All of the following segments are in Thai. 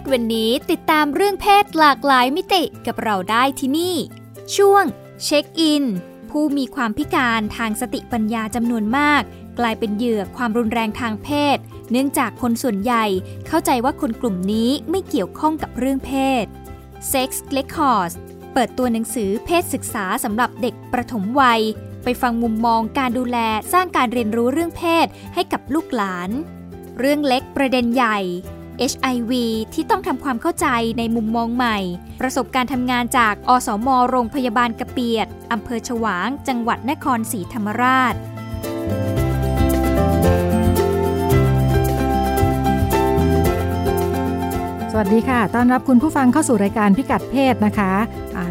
ศวันนี้ติดตามเรื่องเพศหลากหลายมิติกับเราได้ที่นี่ ช่วงเช็คอิน ผู้มีความพิการทางสติปัญญาจำนวนมาก กลายเป็นเหยื่อความรุนแรงทางเพศ เนื่องจากคนส่วนใหญ่เข้าใจว่าคนกลุ่มนี้ไม่เกี่ยวข้องกับเรื่องเพศ Sex Records เปิดตัวหนังสือเพศศึกษาสำหรับเด็กประถมวัย ไปฟังมุมมองการดูแลสร้างการเรียนรู้เรื่องเพศให้กับลูกหลาน เรื่องเล็กประเด็นใหญ่ HIV ที่ต้องทำความเข้าใจในมุมมองใหม่ ประสบการณ์ทำงานจากอสมโรงพยาบาลกระเปียดอำเภอฉวาง จังหวัดนครศรีธรรมราชสวัสดีค่ะ ต้อนรับคุณผู้ฟังเข้าสู่รายการพิกัดเพศนะคะ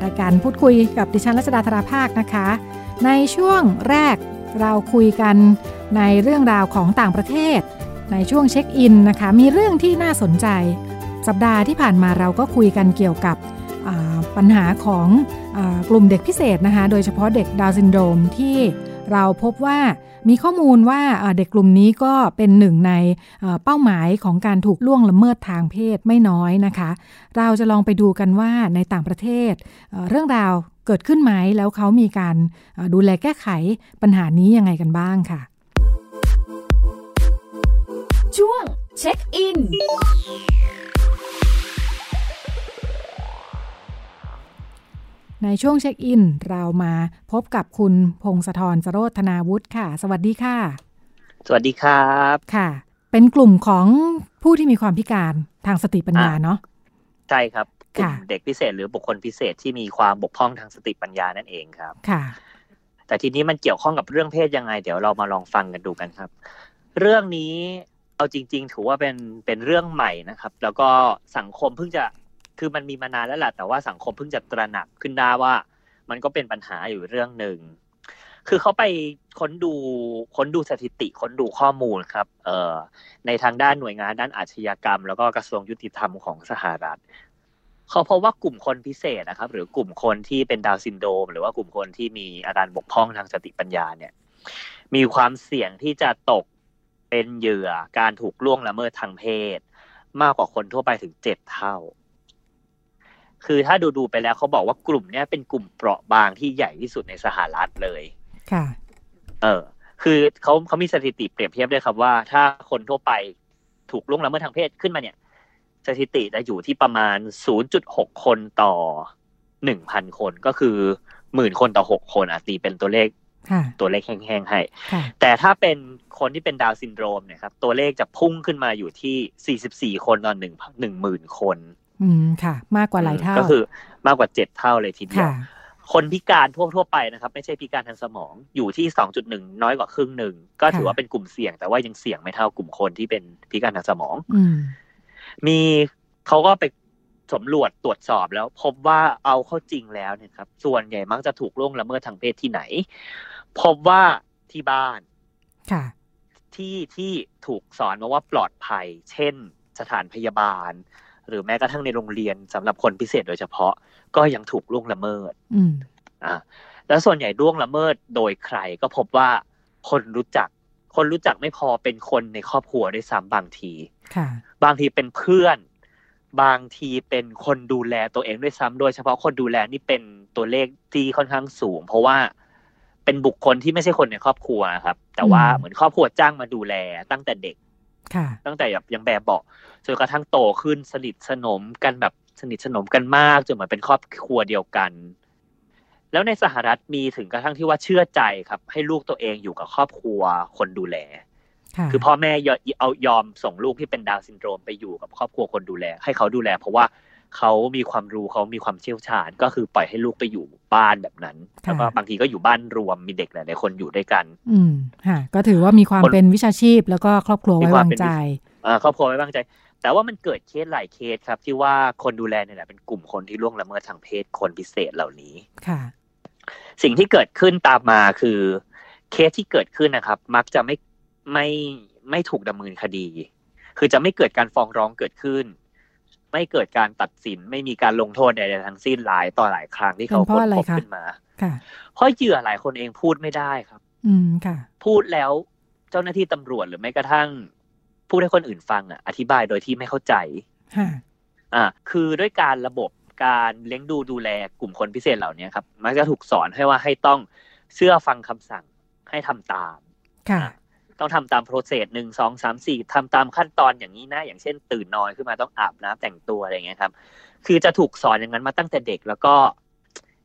รายการพูดคุยกับดิฉันรัชดาธราภาคนะคะ ในช่วงแรกเราคุยกันในเรื่องราวของต่างประเทศ ในช่วงเช็คอินนะคะ มีเรื่องที่น่าสนใจ สัปดาห์ที่ผ่านมาเราก็คุยกันเกี่ยวกับปัญหาของอกลุ่มเด็กพิเศษนะคะ โดยเฉพาะเด็กดาวซินโดรมที่เราพบว่ามีข้อมูลว่าเด็กกลุ่มนี้ก็เป็นหนึ่งในเป้าหมายของการถูกล่วงละเมิดทางเพศไม่น้อยนะคะ เราจะลองไปดูกันว่าในต่างประเทศเรื่องราวเกิดขึ้นไหมแล้วเขามีการดูแลแก้ไขปัญหานี้ยังไงกันบ้างค่ะ ช่วงเช็คอินในช่วงเช็คอิน เรามาพบกับคุณพงศธรสโรธนาวุฒิค่ะ สวัสดีค่ะ สวัสดีครับค่ะ เป็นกลุ่มของผู้ที่มีความพิการทางสติปัญญาเนาะใช่ครับกลุ่มเด็กพิเศษหรือบุคคลพิเศษที่มีความบกพร่องทางสติปัญญานั่นเองครับค่ะ แต่ทีนี้มันเกี่ยวข้องกับเรื่องเพศยังไง เดี๋ยวเรามาลองฟังกันดูกันครับ เรื่องนี้ เอาจริง ๆ ถือว่าเป็นเป็นเรื่องใหม่นะครับ แล้วก็สังคมเพิ่งจะคือมันมีมานานแล้วแหละแต่ว่าสังคมเพิ่งจะตระหนักขึ้นได้ว่า มันก็เป็นปัญหาอยู่เรื่องหนึ่งคือเขาไปค้นดูค้นดูสถิติค้นดูข้อมูลครับ เอ่อในทางด้านหน่วยงานด้านอาชญากรรม แล้วก็กระทรวงยุติธรรมของสหรัฐเขาพบว่ากลุ่มคนพิเศษนะครับ หรือกลุ่มคนที่เป็นดาวซินโดม หรือว่ากลุ่มคนที่มีอาการบกพร่องทางสติปัญญาเนี่ย มีความเสี่ยงที่จะตก เป็นเหยื่อการถูกล่วงละเมิดทางเพศ มากกว่าคนทั่วไปถึงเจ็ดเท่า คือถ้าดูดูไปแล้วเขาบอกว่ากลุ่มนี้เป็นกลุ่มเปราะบางที่ใหญ่ที่สุดในสหรัฐเลย ค่ะ เออ คือเขาเขามีสถิติเปรียบเทียบด้วยครับว่า ถ้าคนทั่วไปถูกล่วงละเมิดทางเพศขึ้นมาเนี่ย สถิติจะอยู่ที่ประมาณ 0.6 คนต่อ 1,000 คนก็คือหมื่นคนต่อ 6 คนอะตีเป็นตัวเลข ตัวเลขแห้งๆให้ แต่ถ้าเป็นคนที่เป็นดาวซินโดรมเนี่ยครับ ตัวเลขจะพุ่งขึ้นมาอยู่ที่ 44 คนต่อหนึ่งหนึ่งหมื่นคน อืมค่ะ มากกว่าหลายเท่า ก็คือมากกว่าเจ็ดเท่าเลยทีเดียว คนพิการทั่วทั่วไปนะครับ ไม่ใช่พิการทางสมองอยู่ที่ 2.1 น้อยกว่าครึ่งหนึ่ง ก็ถือว่าเป็นกลุ่มเสี่ยง แต่ว่ายังเสี่ยงไม่เท่ากลุ่มคนที่เป็นพิการทางสมองอืมีเขาก็ไป สำรวจตรวจสอบแล้วพบว่าเอาเข้าจริงแล้วเนี่ยครับ ส่วนใหญ่มักจะถูกล่วงละเมิดทางเพศที่ไหน พบว่าที่บ้านค่ะที่ที่ถูกสอนมาว่าปลอดภัย เช่น สถานพยาบาล หรือแม้กระทั่งในโรงเรียนสำหรับคนพิเศษโดยเฉพาะ ก็ยังถูกล่วงละเมิดอืมอ่าแล้วส่วนใหญ่ล่วงละเมิดโดยใครก็พบว่าคนรู้จัก คนรู้จักไม่พอเป็นคนในครอบครัวด้วยซ้ำบางทีค่ะบางทีเป็นเพื่อน บางทีเป็นคนดูแลตัวเองด้วยซ้ำโดยเฉพาะคนดูแลนี่เป็นตัวเลขที่ค่อนข้างสูง เพราะว่าเป็นบุคคลที่ไม่ใช่คนในครอบครัวครับ แต่ว่าเหมือนครอบครัวจ้างมาดูแลตั้งแต่เด็กตั้งแต่แบบยังแบบเบาจนกระทั่งโตขึ้นสนิทสนมกันแบบสนิทสนมกันมากจนเหมือนเป็นครอบครัวเดียวกัน แล้วในสหรัฐมีถึงกระทั่งที่ว่าเชื่อใจครับ ให้ลูกตัวเองอยู่กับครอบครัวคนดูแล คือพ่อแม่เอายอมส่งลูกที่เป็นดาวซินโดรมไปอยู่กับครอบครัวคนดูแล ให้เขาดูแล เพราะว่าเขามีความรู้เขามีความเชี่ยวชาญ ก็คือปล่อยให้ลูกไปอยู่บ้านแบบนั้นแล้วก็บางทีก็อยู่บ้านรวมมีเด็กหลายๆคนอยู่ด้วยกัน อืมค่ะ ก็ถือว่ามีความเป็นวิชาชีพ แล้วก็ครอบครัวไว้วางใจอ่าครอบครัวไว้วางใจ แต่ว่ามันเกิดเคสหลายเคสครับ ที่ว่าคนดูแลเนี่ยแหละเป็นกลุ่มคนที่ล่วงละเมิดทางเพศคนพิเศษเหล่านี้ค่ะ สิ่งที่เกิดขึ้นตามมาคือเคสที่เกิดขึ้นนะครับ มักจะไม่ ไม่ไม่ถูกดำเนินคดี คือจะไม่เกิดการฟ้องร้องเกิดขึ้น ไม่เกิดการตัดสินไม่มีการลงโทษใดๆทั้งสิ้นหลายต่อหลายครั้งที่เขาเป็นเพราะอะไรพบคะขึ้นมาค่ะเพราะเหยื่อหลายคนเองพูดไม่ได้ครับ อืมค่ะ พูดแล้วเจ้าหน้าที่ตำรวจหรือแม้กระทั่งพูดให้คนอื่นฟังอะ อธิบายโดยที่ไม่เข้าใจค่ะอ่า คือด้วยการระบบการเลี้ยงดูดูแลกลุ่มคนพิเศษเหล่านี้ครับ มักจะถูกสอนให้ว่าให้ต้องเชื่อฟังคำสั่งให้ทำตาม ค่ะ ต้องทำตามโปรเซสหนึ่งสองสามสี่ทำตามขั้นตอนอย่างนี้นะ อย่างเช่น ตื่นนอนขึ้นมาต้องอาบน้ำแต่งตัวอะไรอย่างเงี้ยครับ คือจะถูกสอนอย่างนั้นมาตั้งแต่เด็กแล้วก็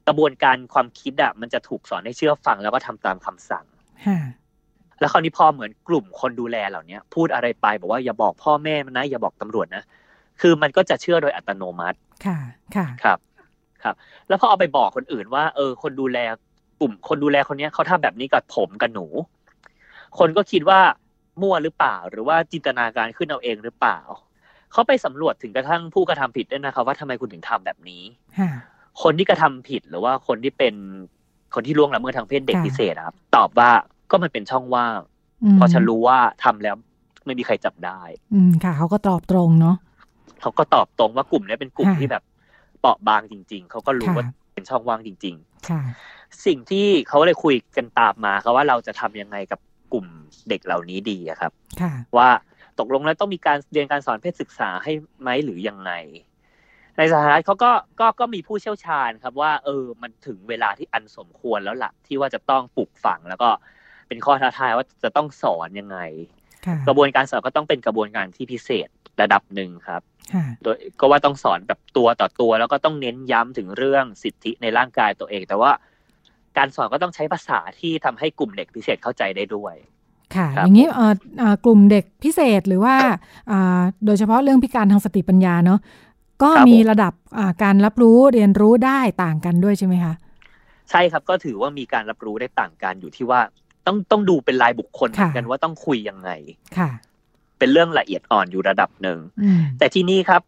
กระบวนการความคิดอะมันจะถูกสอนให้เชื่อฟังแล้วก็ทำตามคำสั่งค่ะแล้วคราวนี้พอเหมือนกลุ่มคนดูแลเหล่านี้พูดอะไรไปบอกว่าอย่าบอกพ่อแม่มันนะ อย่าบอกตำรวจนะ คือมันก็จะเชื่อโดยอัตโนมัติ ค่ะ ค่ะ ครับ ครับ แล้วพอเอาไปบอกคนอื่นว่า เออ คนดูแลกลุ่มคนดูแลคนเนี้ยเขาทำแบบนี้กับผมกับหนู คนก็คิดว่ามั่วหรือเปล่า หรือว่าจินตนาการขึ้นเอาเองหรือเปล่า เขาไปสำรวจถึงกระทั่งผู้กระทำผิดด้วยนะครับว่าทำไมคุณถึงทำแบบนี้ค่ะคนที่กระทำผิดหรือว่าคนที่เป็นคนที่ล่วงละเมิดทางเพศเด็กค่ะพิเศษอะครับ ตอบว่าก็มันเป็นช่องว่างมเพราะฉันรู้ว่าทำแล้วไม่มีใครจับได้ อืมค่ะ เขาก็ตอบตรงเนาะเขาก็ตอบตรงว่ากลุ่มเนี้ยเป็นกลุ่มค่ะที่แบบเปราะบางจริง ๆ เขาก็รู้ค่ะว่าเป็นช่องว่างจริงค่ะๆสิ่งที่เขาเลยคุยกันตามมาครับว่าเราจะทำยังไงกับ กลุ่มเด็กเหล่านี้ดีอะครับค่ะว่าตกลงแล้วต้องมีการเรียนการสอนเพศศึกษาให้ไหมหรือยังไง ในสหรัฐเขาก็ก็ก็มีผู้เชี่ยวชาญครับว่า เออมันถึงเวลาที่อันสมควรแล้วล่ะ ที่ว่าจะต้องปลูกฝังแล้วก็เป็นข้อท้าทายว่าจะต้องสอนยังไงค่ะกระบวนการสอนก็ต้องเป็นกระบวนการที่พิเศษระดับหนึ่งครับค่ะโดยก็ว่าต้องสอนแบบตัวต่อตัว แล้วก็ต้องเน้นย้ำถึงเรื่องสิทธิในร่างกายตัวเอง แต่ว่า การสอนก็ต้องใช้ภาษาที่ทำให้กลุ่มเด็กพิเศษเข้าใจได้ด้วย ค่ะครับอย่างนี้เอ่อเอ่อกลุ่มเด็กพิเศษหรือว่าอ่าโดยเฉพาะเรื่องพิการทางสติปัญญาเนาะก็มีระดับอ่าการรับรู้เรียนรู้ได้ต่างกันด้วยใช่ไหมคะใช่ครับก็ถือว่ามีการรับรู้ได้ต่างกันอยู่ที่ว่าต้องต้องดูเป็นรายบุคคลเหมือนกันว่าต้องคุยยังไงค่ะ เป็นเรื่องละเอียดอ่อนอยู่ระดับหนึ่งอืมแต่ที่นี่ครับ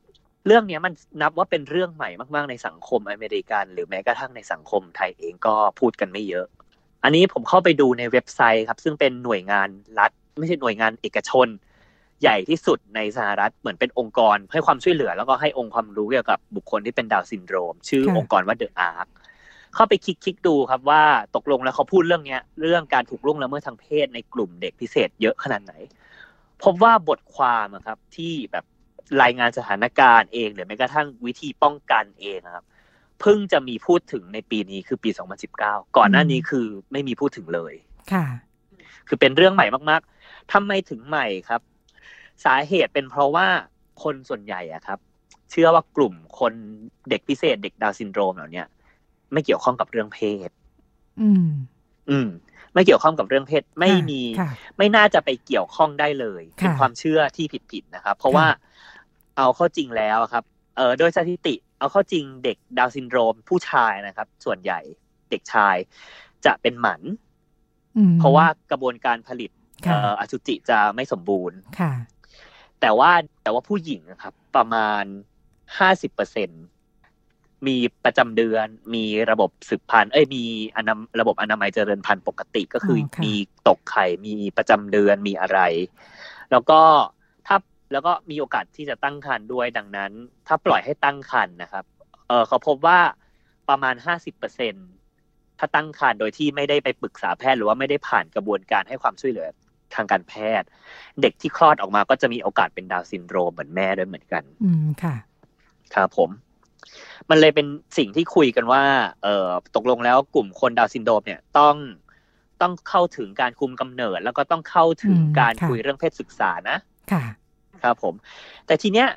เรื่องเนี้ยมันนับว่าเป็นเรื่องใหม่มาก ๆ ในสังคมอเมริกัน หรือแม้กระทั่งในสังคมไทยเองก็พูดกันไม่เยอะ อันนี้ผมเข้าไปดูในเว็บไซต์ครับ ซึ่งเป็นหน่วยงานรัฐ ไม่ใช่หน่วยงานเอกชน ใหญ่ที่สุดในสหรัฐเหมือนเป็นองค์กรให้ความช่วยเหลือ แล้วก็ให้องค์ความรู้เกี่ยวกับบุคคลที่เป็นดาวน์ซินโดรม ชื่อองค์กรว่า The Arc เข้าไปคลิกคลิกดูครับว่าตกลงแล้วเขาพูดเรื่องเนี้ย เรื่องการถูกล่วงละเมิดทางเพศในกลุ่มเด็กพิเศษเยอะขนาดไหนพบว่าบทความอะครับที่แบบ รายงานสถานการณ์เองหรือแม้กระทั่งวิธีป้องกันเองอะครับเพิ่งจะมีพูดถึงในปีนี้คือปี 2019 ก่อนหน้านี้คือไม่มีพูดถึงเลยค่ะ คือเป็นเรื่องใหม่มากๆทำไมถึงใหม่ครับ สาเหตุเป็นเพราะว่าคนส่วนใหญ่อะครับ เชื่อว่ากลุ่มคนเด็กพิเศษเด็กดาวน์ซินโดรมเหล่าเนี้ยไม่เกี่ยวข้องกับเรื่องเพศ อืม อืม ไม่เกี่ยวข้องกับเรื่องเพศไม่มีค่ะไม่น่าจะไปเกี่ยวข้องได้เลยค่ะเป็นความเชื่อที่ผิดๆนะครับ เพราะค่ะว่า เอาเข้าจริงแล้วครับเออโดยสถิติเอาเข้าจริงเด็กดาวน์ซินโดรมผู้ชายนะครับ ส่วนใหญ่เด็กชายจะเป็นหมันอืมเพราะว่ากระบวนการผลิตค่ะเอ่ออสุจิจะไม่สมบูรณ์ค่ะ แต่ว่าแต่ว่าผู้หญิงอะครับ ประมาณห้าสิบเปอร์เซ็นมีประจำเดือน มีระบบสืบพันธุ์เอ้ยมีอนาระบบอนามัยเจริญพันธุ์ปกติก็คือออค่ะมีตกไข่มีประจำเดือนมีอะไร แล้วก็ถ้า แล้วก็มีโอกาสที่จะตั้งครรภ์ด้วยดังนั้น ถ้าปล่อยให้ตั้งครรภ์นะครับเออเขาพบว่าประมาณห้าสิบเปอร์เซ็นต์ถ้าตั้งครรภ์โดยที่ไม่ได้ไปปรึกษาแพทย์หรือว่าไม่ได้ผ่านกระบวนการให้ความช่วยเหลือทางการแพทย์ เด็กที่คลอดออกมาก็จะมีโอกาสเป็นดาวน์ซินโดรมเหมือนแม่ด้วยเหมือนกัน อืมค่ะครับผม มันเลยเป็นสิ่งที่คุยกันว่า เออตกลงแล้วกลุ่มคนดาวน์ซินโดรมเนี่ยต้องต้องเข้าถึงการคุมกำเนิด แล้วก็ต้องเข้าถึงอืมการค่ะคุยเรื่องเพศศึกษานะ ค่ะ ครับผม แต่ทีเนี้ย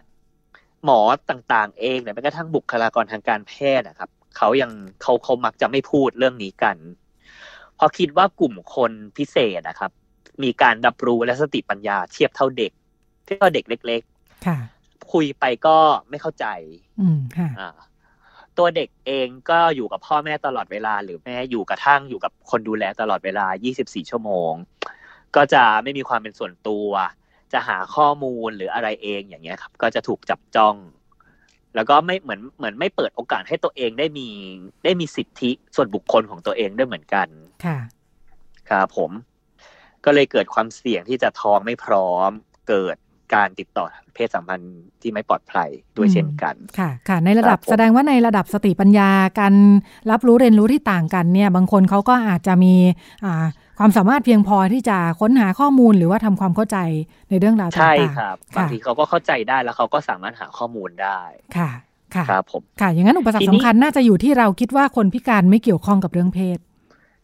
หมอต่างๆ เองเนี่ยแม้กระทั่งบุคลากรทางการแพทย์นะครับเขายังเขาเขามักจะไม่พูดเรื่องนี้กันเพราะคิดว่ากลุ่มคนพิเศษนะครับ มีการรับรู้และสติปัญญาเทียบเท่าเด็กเทียบเท่าเด็กเล็กค่ะๆคุยไปก็ไม่เข้าใจ อืมค่ะอ่าตัวเด็กเองก็อยู่กับพ่อแม่ตลอดเวลา หรือแม่อยู่กระทั่งอยู่กับคนดูแลตลอดเวลา 24 ชั่วโมง ก็จะไม่มีความเป็นส่วนตัว จะหาข้อมูลหรืออะไรเองอย่างเงี้ยครับ ก็จะถูกจับจ้อง แล้วก็ไม่เหมือนเหมือนไม่เปิดโอกาสให้ตัวเองได้มีได้มีสิทธิส่วนบุคคลของตัวเองด้วยเหมือนกันค่ะครับผม ก็เลยเกิดความเสี่ยงที่จะท้องไม่พร้อม เกิดการติดต่อเพศสัมพันธ์ที่ไม่ปลอดภัยด้วยเช่นกันค่ะ ค่ะ ในระดับครับผมแสดงว่าในระดับสติปัญญาการรับรู้เรียนรู้ที่ต่างกันเนี่ย บางคนเขาก็อาจจะมีอ่า ความสามารถเพียงพอที่จะค้นหาข้อมูลหรือว่าทำความเข้าใจในเรื่องราวต่างๆใช่ครับค่ะบางทีเขาก็เข้าใจได้แล้วเขาก็สามารถหาข้อมูลได้ค่ะค่ะครับผมค่ะ อย่างนั้นอุปสรรทีคนี้สำคัญน่าจะอยู่ที่เราคิดว่าคนพิการไม่เกี่ยวข้องกับเรื่องเพศ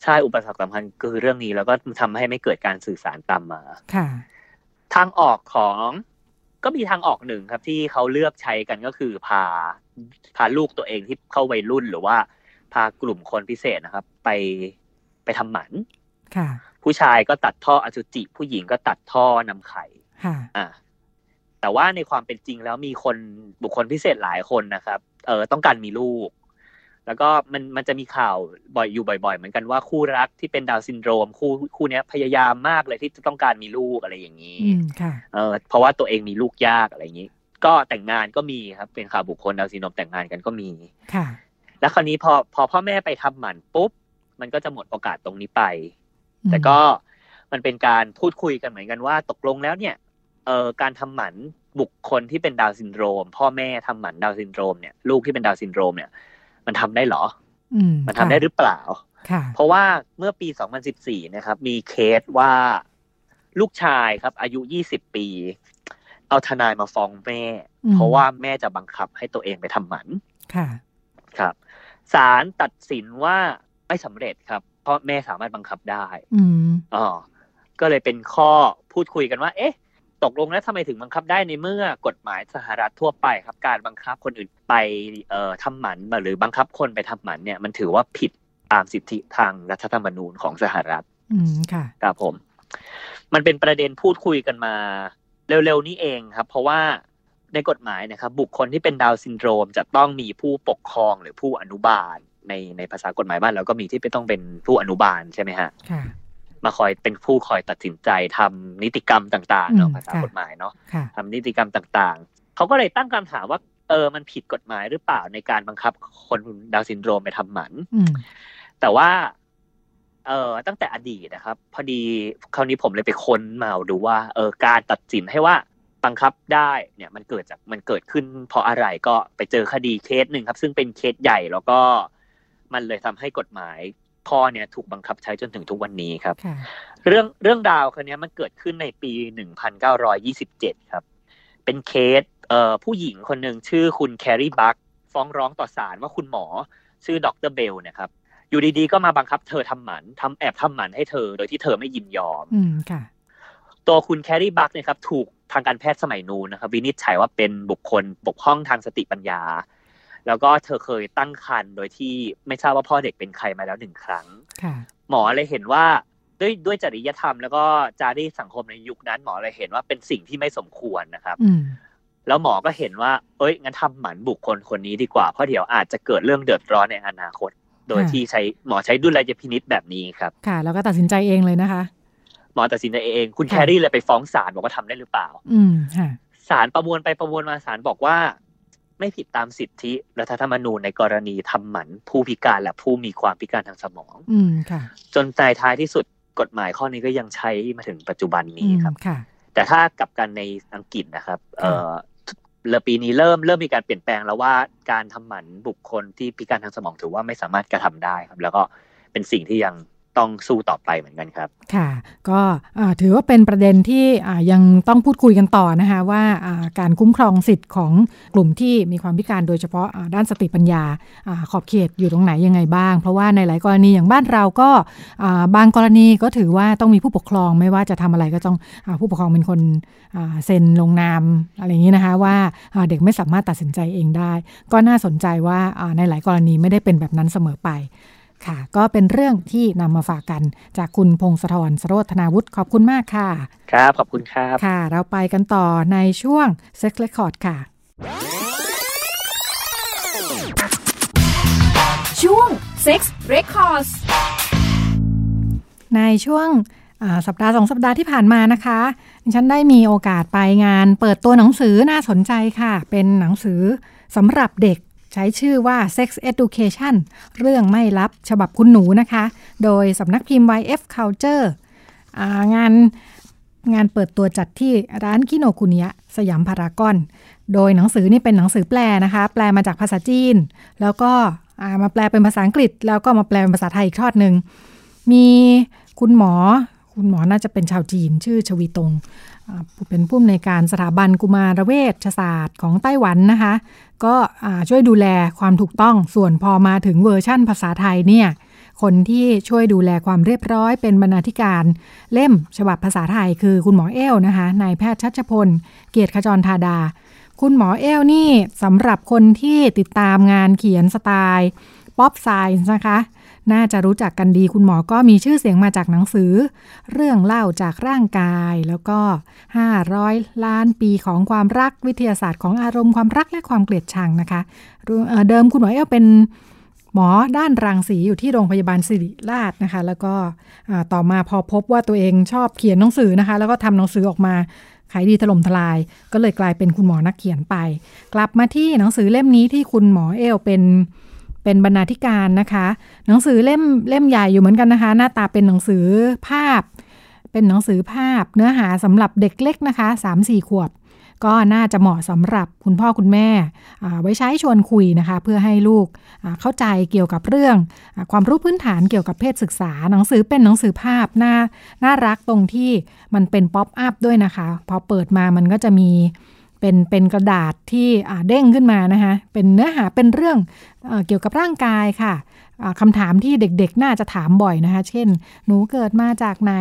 ใช่อุปสรรคสำคัญคือเรื่องนี้แล้วก็ทำให้ไม่เกิดการสื่อสารตามมาค่ะ ทางออกของก็มีทางออกหนึ่งครับที่เขาเลือกใช้กันก็คือพาพาลูกตัวเองที่เข้าวัยรุ่นหรือว่า พากลุ่มคนพิเศษนะครับ ไปไปทำหมันค่ะ ผู้ชายก็ตัดท่ออสุจิ ผู้หญิงก็ตัดท่อนำไข่ค่ะอ่าแต่ว่าในความเป็นจริงแล้วมีคนบุคคลพิเศษหลายคนนะครับ เออต้องการมีลูก แล้วก็มันมันจะมีข่าวบ่อยอยู่บ่อย ๆ เหมือนกันว่าคู่รักที่เป็นดาวน์ซินโดรม คู่คู่เนี้ยพยายามมากเลยที่จะต้องการมีลูกอะไรอย่างนี้อืมค่ะเออเพราะว่าตัวเองมีลูกยากอะไรอย่างนี้ ก็แต่งงานก็มีครับ เป็นข่าวบุคคลดาวน์ซินโดรมแต่งงานกันก็มีค่ะ แล้วคราวนี้พอพอพ่อแม่ไปทำหมันปุ๊บมันก็จะหมดโอกาสตรงนี้ไปอืม แต่ก็มันเป็นการพูดคุยกันเหมือนกันว่า ตกลงแล้วเนี่ยเอ่อการทำหมันบุคคลที่เป็นดาวน์ซินโดรม พ่อแม่ทำหมันดาวน์ซินโดรมเนี่ยลูกที่เป็นดาวน์ซินโดรมเนี่ย มันทำได้เหรออืมมันทำได้หรือเปล่าค่ะเพราะว่าเมื่อปี 2014 นะครับ มีเคสว่าลูกชายครับ อายุ 20 ปี เอาทนายมาฟ้องแม่อืมเพราะว่าแม่จะบังคับให้ตัวเองไปทำหมันค่ะ ครับศาลตัดสินว่าไม่สำเร็จครับเพราะแม่สามารถบังคับได้อืมอ๋อก็เลยเป็นข้อพูดคุยกันว่า เอ๊ะ ตกลงแล้วทำไมถึงบังคับได้ในเมื่อกฎหมายสหรัฐทั่วไปครับ การบังคับคนอื่นไปเอ่อทำหมันหรือบังคับคนไปทำหมันเนี่ย มันถือว่าผิดตามสิทธิทางรัฐธรรมนูญของสหรัฐ อืมค่ะครับผม มันเป็นประเด็นพูดคุยกันมาเร็วๆนี้เองครับ เพราะว่าในกฎหมายนะครับ บุคคลที่เป็นดาวน์ซินโดรมจะต้องมีผู้ปกครองหรือผู้อนุบาล ในในภาษากฎหมายบ้านเราก็มีที่แม่ต้องเป็นผู้อนุบาลใช่ไหมฮะค่ะมาคอยเป็นผู้คอยตัดสินใจทำนิติกรรมต่างๆเนาะอืมภาษาค่ะกฎหมายเนาะค่ะทำนิติกรรมต่างๆ เขาก็เลยตั้งคำถามว่าเออมันผิดกฎหมายหรือเปล่าในการบังคับคนดาวน์ซินโดรมไปทำหมันอืมแต่ว่า เอ่อตั้งแต่อดีตนะครับ พอดีคราวนี้ผมเลยไปค้นมาดูว่า เออการตัดสินให้ว่าบังคับได้เนี่ยมันเกิดจากมันเกิดขึ้นเพราะอะไรก็ไปเจอคดีเคสหนึ่งครับ ซึ่งเป็นเคสใหญ่แล้วก็ มันเลยทำให้กฎหมายข้อเนี่ยถูกบังคับใช้จนถึงทุกวันนี้ครับค่ะเรื่องเรื่องราวคนเนี้ยมันเกิดขึ้นในปี 1927 ครับ เป็นเคสเอ่อผู้หญิงคนหนึ่งชื่อคุณ Carrie Buck ฟ้องร้องต่อศาลว่าคุณหมอชื่อดร. Bell เนะครับ อยู่ดีๆ ก็มาบังคับเธอทำหมันทำแอบทำหมันให้เธอ โดยที่เธอไม่ยินยอมอืมค่ะตัวคุณ Carrie Buck เนี่ยครับถูกทางการแพทย์สมัยนู้นนะครับ วินิจฉัยว่าเป็นบุคคลบกพร่องทางสติปัญญา แล้วก็เธอเคยตั้งครรภ์โดยที่ไม่ทราบว่าพ่อเด็กเป็นใครมาแล้วหนึ่งครั้งค่ะหมอเลยเห็นว่าด้วยด้วยจริยธรรมแล้วก็จารีตสังคมในยุคนั้น หมอเลยเห็นว่าเป็นสิ่งที่ไม่สมควรนะครับอืมแล้วหมอก็เห็นว่า เอ้ยงั้นทำหมันบุคคลคนนี้ดีกว่าเพราะเดี๋ยวอาจจะเกิดเรื่องเดือดร้อนในอนาคต โดยค่ะที่ใช้หมอใช้ดุลยพินิษแบบนี้ครับ ค่ะ แล้วก็ตัดสินใจเองเลยนะคะ หมอตัดสินใจเอง คุณค่ะแครี่เลยไปฟ้องศาลบอกว่าทำได้หรือเปล่า อืมค่ะศาลประมวลไปประมวลมาศาลบอกว่า ไม่ผิดตามสิทธิรัฐธรรมนูญในกรณีทำหมันผู้พิการและผู้มีความพิการทางสมอง อืมค่ะ จนในท้ายที่สุดกฎหมายข้อนี้ก็ยังใช้มาถึงปัจจุบันอืนี้มครับค่ะ แต่ถ้ากลับกันในอังกฤษนะครับ เออเรือปีนี้เริ่มเริ่มมีการเปลี่ยนแปลงแล้วว่าการทำหมันบุคคลที่พิการทางสมองถือว่าไม่สามารถกระทำได้ครับ แล้วก็เป็นสิ่งที่ยัง ต้องสู้ต่อไปเหมือนกันครับ ค่ะ ก็ถือว่าเป็นประเด็นที่ยังต้องพูดคุยกันต่อนะคะว่าการคุ้มครองสิทธิ์ของกลุ่มที่มีความพิการโดยเฉพาะด้านสติปัญญาอขอบเขตอยู่ตรงไหนยังไงบ้าง เพราะว่าในหลายกรณีอย่างบ้านเราก็บางกรณีก็ถือว่าต้องมีผู้ปกครองไม่ว่าจะทำอะไรก็ต้องอผู้ปกครองเป็นคนเซ็นลงนามอะไรอย่างนี้นะคะว่าเด็กไม่สามารถตัดสินใจเองได้ ก็น่าสนใจว่าในหลายกรณีไม่ได้เป็นแบบนั้นเสมอไป ค่ะ ก็เป็นเรื่องที่นำมาฝากกันจากคุณพงศธรสโรธนาวุฒิขอบคุณมากค่ะ ครับ ขอบคุณครับ ค่ะ เราไปกันต่อในช่วง Sex Record ค่ะ ช่วง Sex Records ในช่วงอ่าสัปดาห์สองสัปดาห์ที่ผ่านมานะคะฉันได้มีโอกาสไปงานเปิดตัวหนังสือน่าสนใจค่ะ เป็นหนังสือสำหรับเด็ก ใช้ชื่อว่า Sex Education เรื่องไม่ลับฉบับคุณหนูนะคะ โดยสำนักพิมพ์ YF Culture งานงานเปิดตัวจัดที่ร้านคิโนคุเนียสยามพารากอน โดยหนังสือนี่เป็นหนังสือแปลนะคะ แปลมาจากภาษาจีน แล้วก็มาแปลเป็นภาษาอังกฤษ แล้วก็มาแปลเป็นภาษาไทยอีกทอดหนึ่ง มีคุณหมอ คุณหมอน่าจะเป็นชาวจีน ชื่อชวีตง เป็นผู้อำนวยการสถาบันกุมารเวชศาสตร์ของไต้หวันนะคะ ก็ช่วยดูแลความถูกต้องส่วนพอมาถึงเวอร์ชั่นภาษาไทยเนี่ยคนที่ช่วยดูแลความเรียบร้อยเป็นบรรณาธิการเล่มฉบับภาษาไทยคือคุณหมอเอลนะคะนายแพทย์ชัชพล เกียรติขจรธาดา คุณหมอเอลนี่สำหรับคนที่ติดตามงานเขียนสไตล์ pop science นะคะ น่าจะรู้จักกันดีคุณหมอก็มีชื่อเสียงมาจากหนังสือ เรื่องเล่าจากร่างกาย แล้วก็ 500 ล้านปีของความรักวิทยาศาสตร์ของอารมณ์ความรักและความเกลียดชังนะคะเดิมคุณหมอเอลเป็นหมอด้านรังสีอยู่ที่โรงพยาบาลศิริราชนะคะ แล้วก็ต่อมาพอพบว่าตัวเองชอบเขียนหนังสือนะคะ แล้วก็ทำหนังสือออกมาขายดีถล่มทลาย ก็เลยกลายเป็นคุณหมอนักเขียนไป กลับมาที่หนังสือเล่มนี้ที่คุณหมอเอลเป็น เป็นบรรณาธิการนะคะ หนังสือเล่มเล่มใหญ่อยู่เหมือนกันนะคะ หน้าตาเป็นหนังสือภาพ เป็นหนังสือภาพ เนื้อหาสำหรับเด็กเล็กนะคะ 3-4 ขวบ ก็น่าจะเหมาะสำหรับคุณพ่อคุณแม่ไว้ใช้ชวนคุยนะคะ เพื่อให้ลูกเข้าใจเกี่ยวกับเรื่องอความรู้พื้นฐานเกี่ยวกับเพศศึกษา หนังสือเป็นหนังสือภาพน่าน่ารักตรงที่มันเป็นป๊อปอัพด้วยนะคะ พอเปิดมามันก็จะมี เป็นเป็นกระดาษที่เด้งขึ้นมานะคะเป็นเนื้อหาเป็นเรื่องเอเกี่ยวกับร่างกายค่ะคำถามที่เด็กๆ น่าจะถามบ่อยนะคะ เช่น หนูเกิดมาจากไหน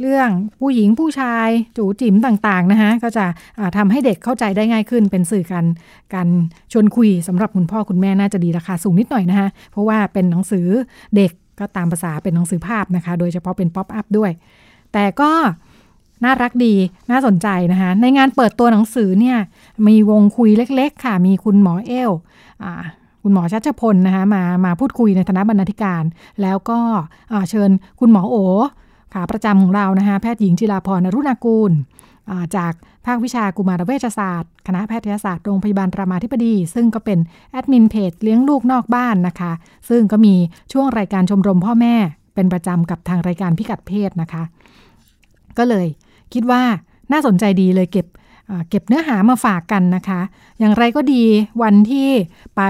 เรื่องผู้หญิงผู้ชายจู๋จิ๋มต่างๆนะคะก็จะทำให้เด็กเข้าใจได้ง่ายขึ้น เป็นสื่อการการชวนคุยสำหรับคุณพ่อคุณแม่น่าจะดีราคาสูงนิดหน่อยนะคะเพราะว่าเป็นหนังสือเด็กก็ตามภาษาเป็นหนังสือภาพนะคะ โดยเฉพาะเป็น pop-up ด้วย แต่ก็ น่ารักดีน่าสนใจนะคะในงานเปิดตัวหนังสือเนี่ยมีวงคุยเล็กๆ ค่ะ มีคุณหมอเอลคุณหมอชัชพลนะคะมามาพูดคุยในฐานะบรรณาธิการ แล้วก็เชิญคุณหมอโอขาประจำของเรานะคะแพทย์หญิงจิราพรนรุณากูลจากภาควิชากุมารเวชศาสตร์ คณะแพทยศาสตร์โรงพยาบาลรามาธิบดี ซึ่งก็เป็นแอดมินเพจเลี้ยงลูกนอกบ้านนะคะ ซึ่งก็มีช่วงรายการชมรมพ่อแม่เป็นประจำกับทางรายการพิกัดเพศนะคะ ก็เลย คิดว่าน่าสนใจดีเลยเก็บเก็บเนื้อหามาฝากกันนะคะ อย่างไรก็ดีวันที่ไป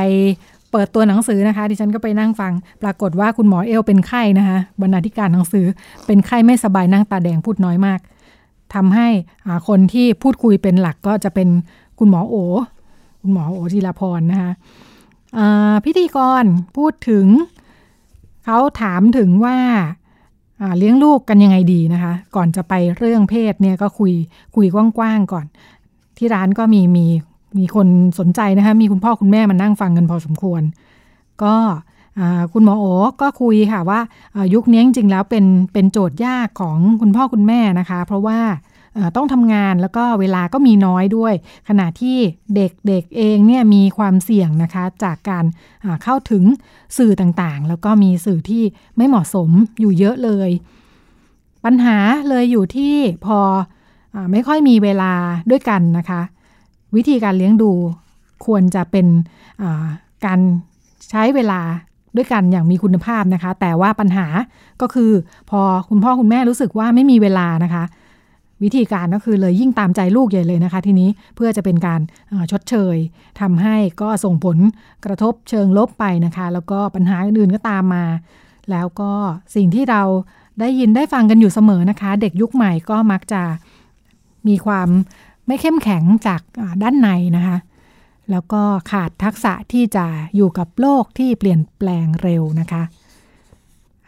เปิดตัวหนังสือนะคะ ดิฉันก็ไปนั่งฟัง ปรากฏว่าคุณหมอเอลเป็นไข้นะคะบรรณาธิการหนังสือ เป็นไข้ไม่สบายนั่งตาแดงพูดน้อยมากทำให้คนที่พูดคุยเป็นหลักก็จะเป็นคุณหมอโอ คุณหมอโอจิรพรนะคะพิธีกรพูดถึงเขาถามถึงว่า เลี้ยงลูกกันยังไงดีนะคะ ก่อนจะไปเรื่องเพศเนี่ยก็คุยคุยกว้างๆก่อน ที่ร้านก็มีมีมีคนสนใจนะคะ มีคุณพ่อคุณแม่มานั่งฟังกันพอสมควร ก็คุณหมอโอก็คุยค่ะว่ายุคนี้จริงๆแล้วเป็นเป็นโจทย์ยากของคุณพ่อคุณแม่นะคะ เพราะว่า ต้องทำงานแล้วก็เวลาก็มีน้อยด้วย ขณะที่เด็กๆเเองเนี่ยมีความเสี่ยงนะคะจากการเข้าถึงสื่อต่างๆ แล้วก็มีสื่อที่ไม่เหมาะสมอยู่เยอะเลย ปัญหาเลยอยู่ที่พออไม่ค่อยมีเวลาด้วยกันนะคะ วิธีการเลี้ยงดูควรจะเป็นการใช้เวลาด้วยกันอย่างมีคุณภาพนะคะ แต่ว่าปัญหาก็คือพอคุณพ่อคุณแม่รู้สึกว่าไม่มีเวลานะคะ วิธีการก็คือเลยยิ่งตามใจลูกใหญ่เลยนะคะ ทีนี้เพื่อจะเป็นการชดเชยทำให้ก็ส่งผลกระทบเชิงลบไปนะคะ แล้วก็ปัญหาอื่นๆก็ตามมา แล้วก็สิ่งที่เราได้ยินได้ฟังกันอยู่เสมอนะคะ เด็กยุคใหม่ก็มักจะมีความไม่เข้มแข็งจากด้านในนะคะ แล้วก็ขาดทักษะที่จะอยู่กับโลกที่เปลี่ยนแปลงเร็วนะคะ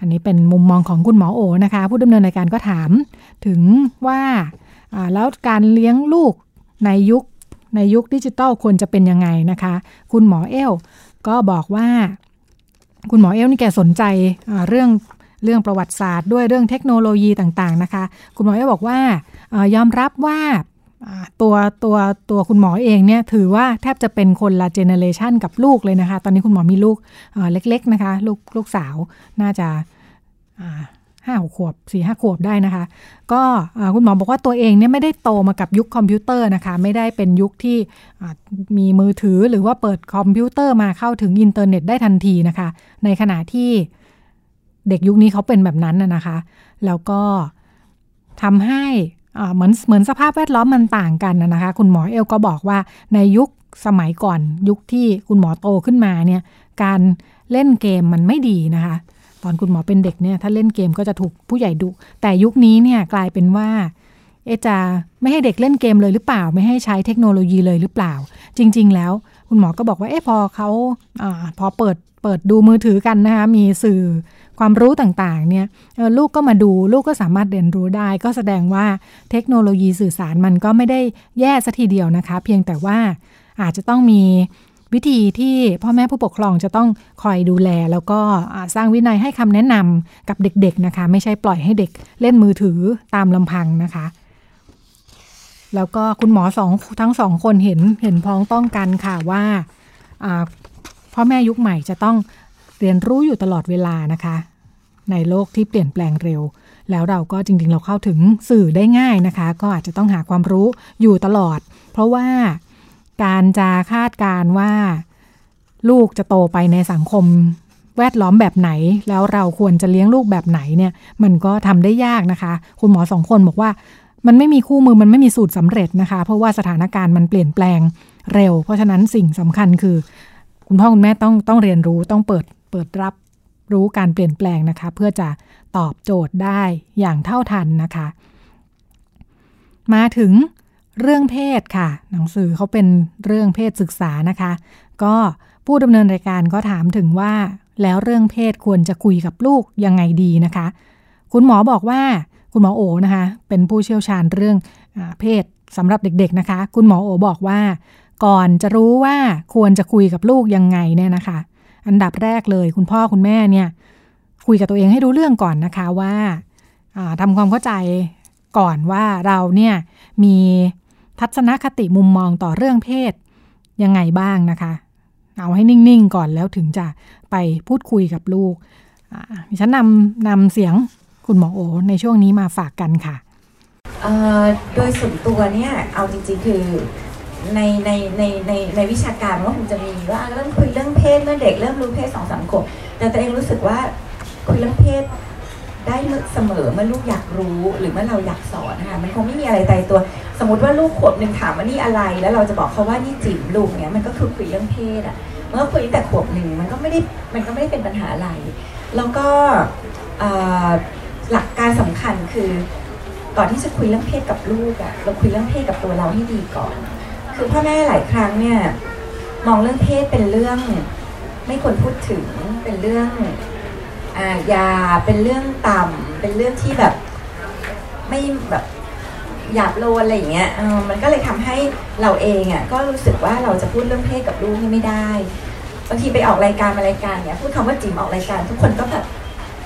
อันนี้เป็นมุมมองของคุณหมอโอนะคะ ผู้ดำเนินรายการก็ถามถึงว่าแล้วการเลี้ยงลูกในยุคในยุคดิจิตอลควรจะเป็นยังไงนะคะ คุณหมอเอลก็บอกว่า คุณหมอเอลนี่แกสนใจเรื่องเรื่องประวัติศาสตร์ด้วยเรื่องเทคโนโลยีต่างๆนะคะ คุณหมอเอลบอกว่ายอมรับว่า ตัวตัวตัวคุณหมอเองเนี่ยถือว่าแทบจะเป็นคนละ generation กับลูกเลยนะคะ ตอนนี้คุณหมอมีลูกเล็กๆนะคะลูกลูกสาวน่าจะห้าหกขวบสี่ห้าขวบได้นะคะ ก็คุณหมอบอกว่าตัวเองเนี่ยไม่ได้โตมากับยุคคอมพิวเตอร์นะคะ ไม่ได้เป็นยุคที่มีมือถือหรือว่าเปิดคอมพิวเตอร์มาเข้าถึงอินเทอร์เน็ตได้ทันทีนะคะ ในขณะที่เด็กยุคนี้เขาเป็นแบบนั้นนะคะ แล้วก็ทำให้ เหมือนเหมือนสภาพแวดล้อมมันต่างกันนะคะ คุณหมอเอลก็บอกว่าในยุคสมัยก่อนยุคที่คุณหมอโตขึ้นมาเนี่ยการเล่นเกมมันไม่ดีนะคะ ตอนคุณหมอเป็นเด็กเนี่ยถ้าเล่นเกมก็จะถูกผู้ใหญ่ดุแต่ยุคนี้เนี่ยกลายเป็นว่าเอจะไม่ให้เด็กเล่นเกมเลยหรือเปล่า ไม่ให้ใช้เทคโนโลยีเลยหรือเปล่า จริง ๆ แล้วคุณหมอก็บอกว่าเอ๊ะพอเขาอพอเปิดเปิดดูมือถือกันนะคะมีสื่อ ความรู้ต่างๆเนี่ยลูกก็มาดูลูกก็สามารถเรียนรู้ได้ ก็แสดงว่าเทคโนโลยีสื่อสารมันก็ไม่ได้แย่สัทีเดียวนะคะ เพียงแต่ว่าอาจจะต้องมีวิธีที่พ่อแม่ผู้ปกครองจะต้องคอยดูแล แล้วก็สร้างวินัยให้คำแนะนำกับเด็กๆนะคะ ไม่ใช่ปล่อยให้เด็กเล่นมือถือตามลำพังนะคะ แล้วก็คุณหมอสองทั้งสองคนเห็นเห็นพ้องต้องกันค่ะว่าพ่อแม่ยุคใหม่จะต้อง เรียนรู้อยู่ตลอดเวลานะคะ ในโลกที่เปลี่ยนแปลงเร็ว แล้วเราก็จริงๆ เราเข้าถึงสื่อได้ง่ายนะคะ ก็อาจจะต้องหาความรู้อยู่ตลอด เพราะว่าการจะคาดการว่า ลูกจะโตไปในสังคมแวดล้อมแบบไหน แล้วเราควรจะเลี้ยงลูกแบบไหนเนี่ย มันก็ทำได้ยากนะคะ คุณหมอสองคนบอกว่ามันไม่มีคู่มือมันไม่มีสูตรสำเร็จนะคะ เพราะว่าสถานการณ์มันเปลี่ยนแปลงเร็ว เพราะฉะนั้นสิ่งสำคัญคือ คุณพ่อคุณแม่ต้องต้องเรียนรู้ต้องเปิดเปิดรับรู้การเปลี่ยนแปลงนะคะ เพื่อจะตอบโจทย์ได้อย่างเท่าทันนะคะ มาถึงเรื่องเพศค่ะ หนังสือเขาเป็นเรื่องเพศศึกษานะคะ ก็ผู้ดำเนินรายการก็ถามถึงว่า แล้วเรื่องเพศควรจะคุยกับลูกยังไงดีนะคะ คุณหมอบอกว่าคุณหมอโอนะคะ เป็นผู้เชี่ยวชาญเรื่องอเพศสำหรับเด็กๆนะคะ คุณหมอโอบอกว่า ก่อนจะรู้ว่าควรจะคุยกับลูกยังไงเนี่ยนะคะ อันดับแรกเลย คุณพ่อคุณแม่เนี่ย คุยกับตัวเองให้รู้เรื่องก่อนนะคะว่าทำความเข้าใจก่อนว่าเราเนี่ยมีทัศนคติมุมมองต่อเรื่องเพศยังไงบ้างนะคะ เอาให้นิ่งๆก่อนแล้วถึงจะไปพูดคุยกับลูกฉันนำนำเสียงคุณหมอโอในช่วงนี้มาฝากกันค่ะโดยส่วนตัวเนี่ยเอาจริงๆคือ ในในในในในวิชาการว่าคงจะมีว่าเริ่มคุยเรื่องเพศเมื่อเด็กเริ่มรู้เพศสองสามขวบแต่ตัวเองรู้สึกว่าคุยเรื่องเพศได้เสมอเมื่อลูกอยากรู้หรือเมื่อเราอยากสอนนะคะมันคงไม่มีอะไรตายตัว สมมติว่าลูกขวบหนึ่งถามว่านี่อะไร แล้วเราจะบอกเขาว่านี่จิ๋มลูกเนี้ยมันก็คือคุยเรื่องเพศอะเมื่อคุยแต่ขวบหนึ่งมันก็ไม่ได้มันก็ไม่ได้เป็นปัญหาอะไร แล้วก็หลักการสำคัญคือก่อนที่จะคุยเรื่องเพศกับลูกอะเราคุยเรื่องเพศกับตัวเราให้ดีก่อน คือพ่อแม่หลายครั้งเนี่ยมองเรื่องเพศเป็นเรื่องไม่ควรพูดถึงเป็นเรื่องอายาเป็นเรื่องต่ำเป็นเรื่องที่แบบไม่แบบหยาบโลนอะไรอย่างเงี้ยมันก็เลยทำให้เราเองอะก็รู้สึกว่าเราจะพูดเรื่องเพศกับลูกไม่ได้บางทีไปออกรายการมารายการเนี้ยพูดคำว่าจิ๋มออกรายการ ทุกคนก็แบบ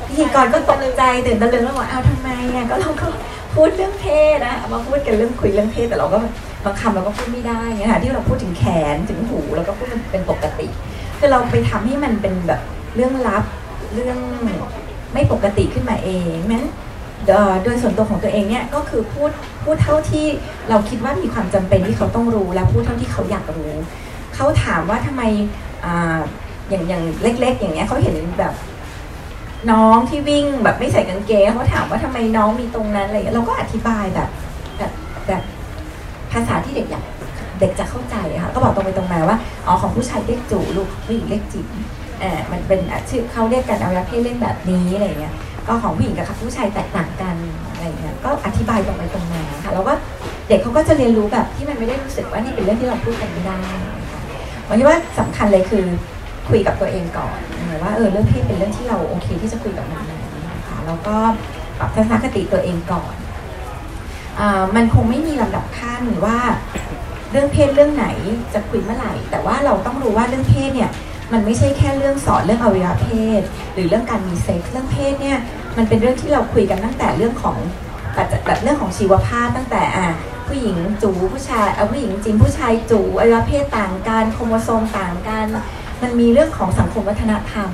พิธีกรก็ตกใจตื่นตะลึงแล้วว่าอ้าวทำไมอะก็เราก็พูดเรื่องเพศนะมาพูดกันเรื่องคุยเรื่องเพศแต่เราก็ บางคำเราก็พูดไม่ได้ไงค่ะที่เราพูดถึงแขนถึงหูเราก็พูดเป็นปกติ คือเราไปทำให้มันเป็นแบบเรื่องลับเรื่องไม่ปกติขึ้นมาเองนั้นโดยส่วนตัวของตัวเองเนี่ยก็คือพูดพูดเท่าที่เราคิดว่ามีความจำเป็นที่เขาต้องรู้ และพูดเท่าที่เขาอยากรู้เขาถามว่าทำไมอย่างอย่างเล็ก ๆ อย่างเงี้ยเขาเห็นแบบน้องที่วิ่งแบบไม่ใส่กางเกงเขาถามว่าทำไมน้องมีตรงนั้นอะไรเราก็อธิบายแบบแบบแบบ ภาษาที่เด็กอยากเด็กจะเข้าใจค่ะก็บอกตรงไปตรงมาว่าอ๋อของผู้ชายเรียกจูลูกผู้หญิงเรียกจิ๋มอ่ามันเป็นชื่อเขาเรียกกันเอวัยวะเพศเล่นแบบนี้อะไรเงี้ยก็ของผู้หญิงกับผู้ชายแตกต่างกันอะไรเงี้ยก็อธิบายตรงไปตรงมาค่ะแล้วก็เด็กเขาก็จะเรียนรู้แบบที่มันไม่ได้รู้สึกว่านี่เป็นเรื่องที่เราพูดกันไม่ได้วันนี้ว่าสำคัญเลยคือคุยกับตัวเองก่อนว่าเออเรื่องเพศเป็นเรื่องที่เราโอเคที่จะคุยกับมันนะคะแล้วก็ปรับทัศนคติตัวเองก่อน มันคงไม่มีลำดับขั้นว่าเรื่องเพศเรื่องไหนจะคุยเมื่อไหร่ แต่ว่าเราต้องรู้ว่าเรื่องเพศเนี่ยมันไม่ใช่แค่เรื่องสอนเรื่องอวัยวะเพศ หรือเรื่องการมีเซ็กซ์เรื่องเพศเนี่ยมันเป็นเรื่องที่เราคุยกันตั้งแต่เรื่องของแบบเรื่องของชีวภาพตั้งแต่อะผู้หญิงจูผู้ชายเอาผู้หญิงจริงผู้ชายจูอวัยวะเพศต่างกันโครโมโซมต่างกัน มันมีเรื่องของสังคมวัฒนธรรม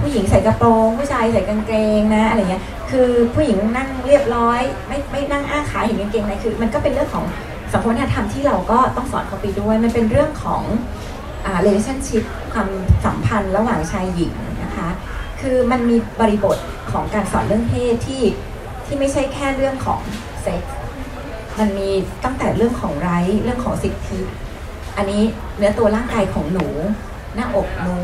ผู้หญิงใส่กระโปรง ผู้ชายใส่กางเกงนะอะไรเงี้ยคือผู้หญิงนั่งเรียบร้อย ไม่ไม่นั่งอ้าขาเห็นกางเกงในคือ มันก็เป็นเรื่องของสังคมวัฒนธรรมที่เราก็ต้องสอนเขาไปด้วยมันเป็นเรื่องของอ่า relationship ความสัมพันธ์ระหว่างชายหญิงนะคะ คือมันมีบริบทของการสอนเรื่องเพศที่ที่ไม่ใช่แค่เรื่องของเซ็กส์มันมีตั้งแต่เรื่องของไรเรื่องของสิทธิ อันนี้เนื้อตัวร่างกายของหนู หน้าอกหนู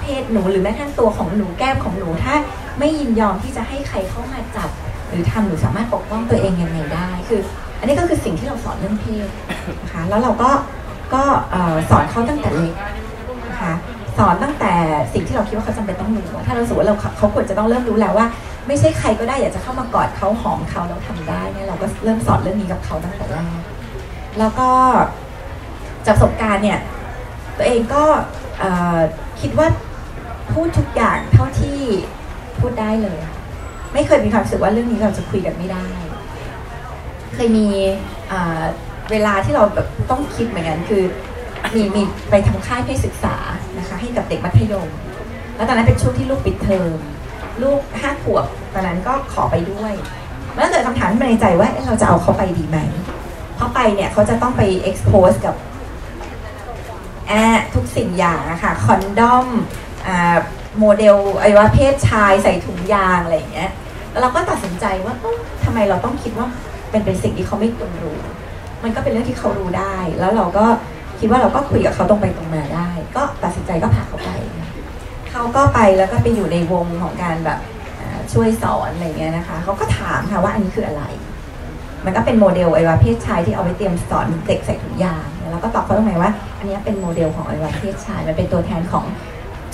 เพศหนูหรือแม้กระทั่งตัวของหนูแก้มของหนูถ้าไม่ยินยอมที่จะให้ใครเข้ามาจับ หรือทำหนูสามารถปกป้องตัวเองยังไงได้ คือ อันนี้ก็คือสิ่งที่เราสอนเรื่องเพศนะคะแล้วเราก็ก็สอนเขาตั้งแต่เล็กนะคะสอนตั้งแต่สิ่งที่เราคิดว่าเขาจำเป็นต้องรู้ถ้าเราสูว่าเราเขาควรจะต้องเริ่มรู้แล้วว่า ไม่ใช่ใครก็ได้อยากจะเข้ามากอดเขาหอมเขาแล้วทำได้เนี่ยเราก็เริ่มสอนเรื่องนี้กับเขาตั้งแต่แรกแล้วก็จากประสบการณ์เนี่ยตัวเองก็ คิดว่าพูดทุกอย่างเท่าที่พูดได้เลย ไม่เคยมีความรู้สึกว่าเรื่องนี้เราจะคุยกันไม่ได้ เคยมีเวลาที่เราแบบต้องคิดเหมือนกันคือมีมีไปทำค่ายเพศศึกษานะคะให้กับเด็กมัธยม แล้วตอนนั้นเป็นช่วงที่ลูกปิดเทอมลูกห้าขวบตอนนั้นก็ขอไปด้วยแล้วเกิดคำถามในใจว่าเราจะเอาเขาไปดีไหมเพราะไปเนี่ยเขาจะต้องไป expose กับ แอทุกสิ่งอย่างนะคะคอนดอมโมเดลไอว่าเพศชายใส่ถุงยางอะไรอย่างเงี้ยแล้วเราก็ตัดสินใจว่าทำไมเราต้องคิดว่าเป็นเป็นสิ่งที่เขาไม่ควรรู้ มันก็เป็นเรื่องที่เขารู้ได้ แล้วเราก็คิดว่าเราก็คุยกับเขาตรงไปตรงมาได้ ก็ตัดสินใจก็พาเขาไปเขาก็ไปแล้วก็ไปอยู่ในวงของการแบบช่วยสอนอะไรเงี้ยนะคะเขาก็ถามค่ะว่าอันนี้คืออะไร มันก็เป็นโมเดลอวัยวะเพศชายที่เอาไปเตรียมสอนเด็กใส่ถุงยาง แล้วก็ตอบเขาตรงไหนว่า อันนี้เป็นโมเดลของอวัยวะเพศชาย มันเป็นตัวแทนของ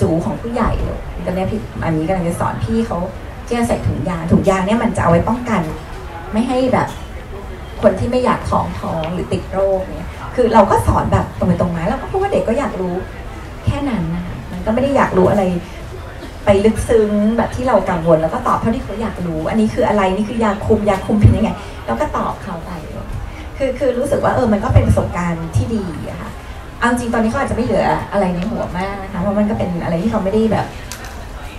จูของผู้ใหญ่เลยตอนนี้พี่อันนี้กำลังจะสอนพี่เขาที่จะใส่ถุงยางถุงยางเนี่ยมันจะเอาไว้ป้องกัน ไม่ให้แบบ คนที่ไม่อยากท้องท้องหรือติดโรคเนี่ย คือเราก็สอนแบบตรงไปตรงมาแล้วก็เพราะว่าเด็กก็อยากรู้แค่นั้นนะมันก็ไม่ได้อยากรู้อะไรไปลึกซึ้งแบบที่เรากังวลแล้วก็ตอบเท่าที่เขาอยากรู้ อันนี้คืออะไรนี่คือยาคุมยาคุมเป็นยังไง แล้วก็ตอบเขาไป คือคือรู้สึกว่าเออมันก็เป็นประสบการณ์ที่ดีอะค่ะเอาจริงตอนนี้เขาอาจจะไม่เหลืออะไรในหัวมากนะคะเพราะมันก็เป็นอะไรที่เขาไม่ได้แบบ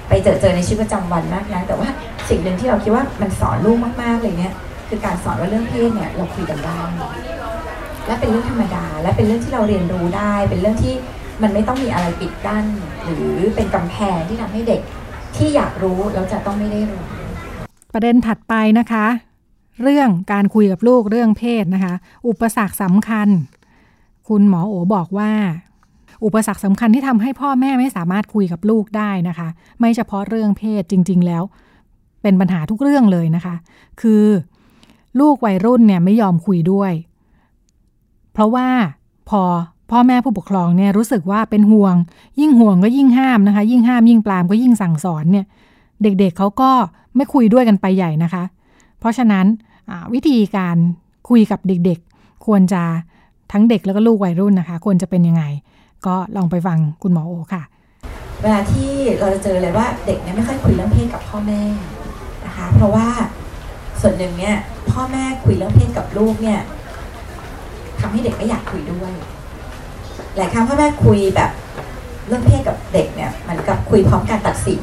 ไปเจอเจอในชีวิตประจำวันมากนะแต่ว่าสิ่งหนึ่งที่เราคิดว่ามันสอนลูกมากๆเลยเนี่ยคือการสอนว่าเรื่องเพศเนี่ยเราคุยกันได้และเป็นเรื่องธรรมดา และเป็นเรื่องที่เราเรียนรู้ได้ เป็นเรื่องที่มันไม่ต้องมีอะไรปิดกั้น หรือเป็นกำแพงที่ทำให้เด็กที่อยากรู้แล้วจะต้องไม่ได้รู้ ประเด็นถัดไปนะคะ เรื่องการคุยกับลูกเรื่องเพศนะคะ อุปสรรคสำคัญ คุณหมอโอบอกว่า อุปสรรคสำคัญที่ทำให้พ่อแม่ไม่สามารถคุยกับลูกได้นะคะ ไม่เฉพาะเรื่องเพศจริง ๆ แล้ว เป็นปัญหาทุกเรื่องเลยนะคะ คือ ลูกวัยรุ่นเนี่ยไม่ยอมคุยด้วย เพราะว่าพอพ่อแม่ผู้ปกครองเนี่ยรู้สึกว่าเป็นห่วง ยิ่งห่วงก็ยิ่งห้ามนะคะ ยิ่งห้ามยิ่งปรามก็ยิ่งสั่งสอนเนี่ย เด็กๆเเขาก็ไม่คุยด้วยกันไปใหญ่นะคะ เพราะฉะนั้นวิธีการคุยกับเด็กๆ ควรจะทั้งเด็กแล้วก็ลูกวัยรุ่นนะคะ ควรจะเป็นยังไง ก็ลองไปฟังคุณหมอโอค่ะ เวลาที่เราจะเจอเลยว่าเด็กเนี่ยไม่ค่อยคุยเรื่องเพศกับพ่อแม่นะคะ เพราะว่าส่วนหนึ่งเนี่ยพ่อแม่คุยเรื่องเพศกับลูกเนี่ยทำให้เด็กไม่อยากคุยด้วย หลายครั้งพ่อแม่คุยแบบเรื่องเพศกับเด็กเนี่ยมันกับคุยพร้อมการตัดสิน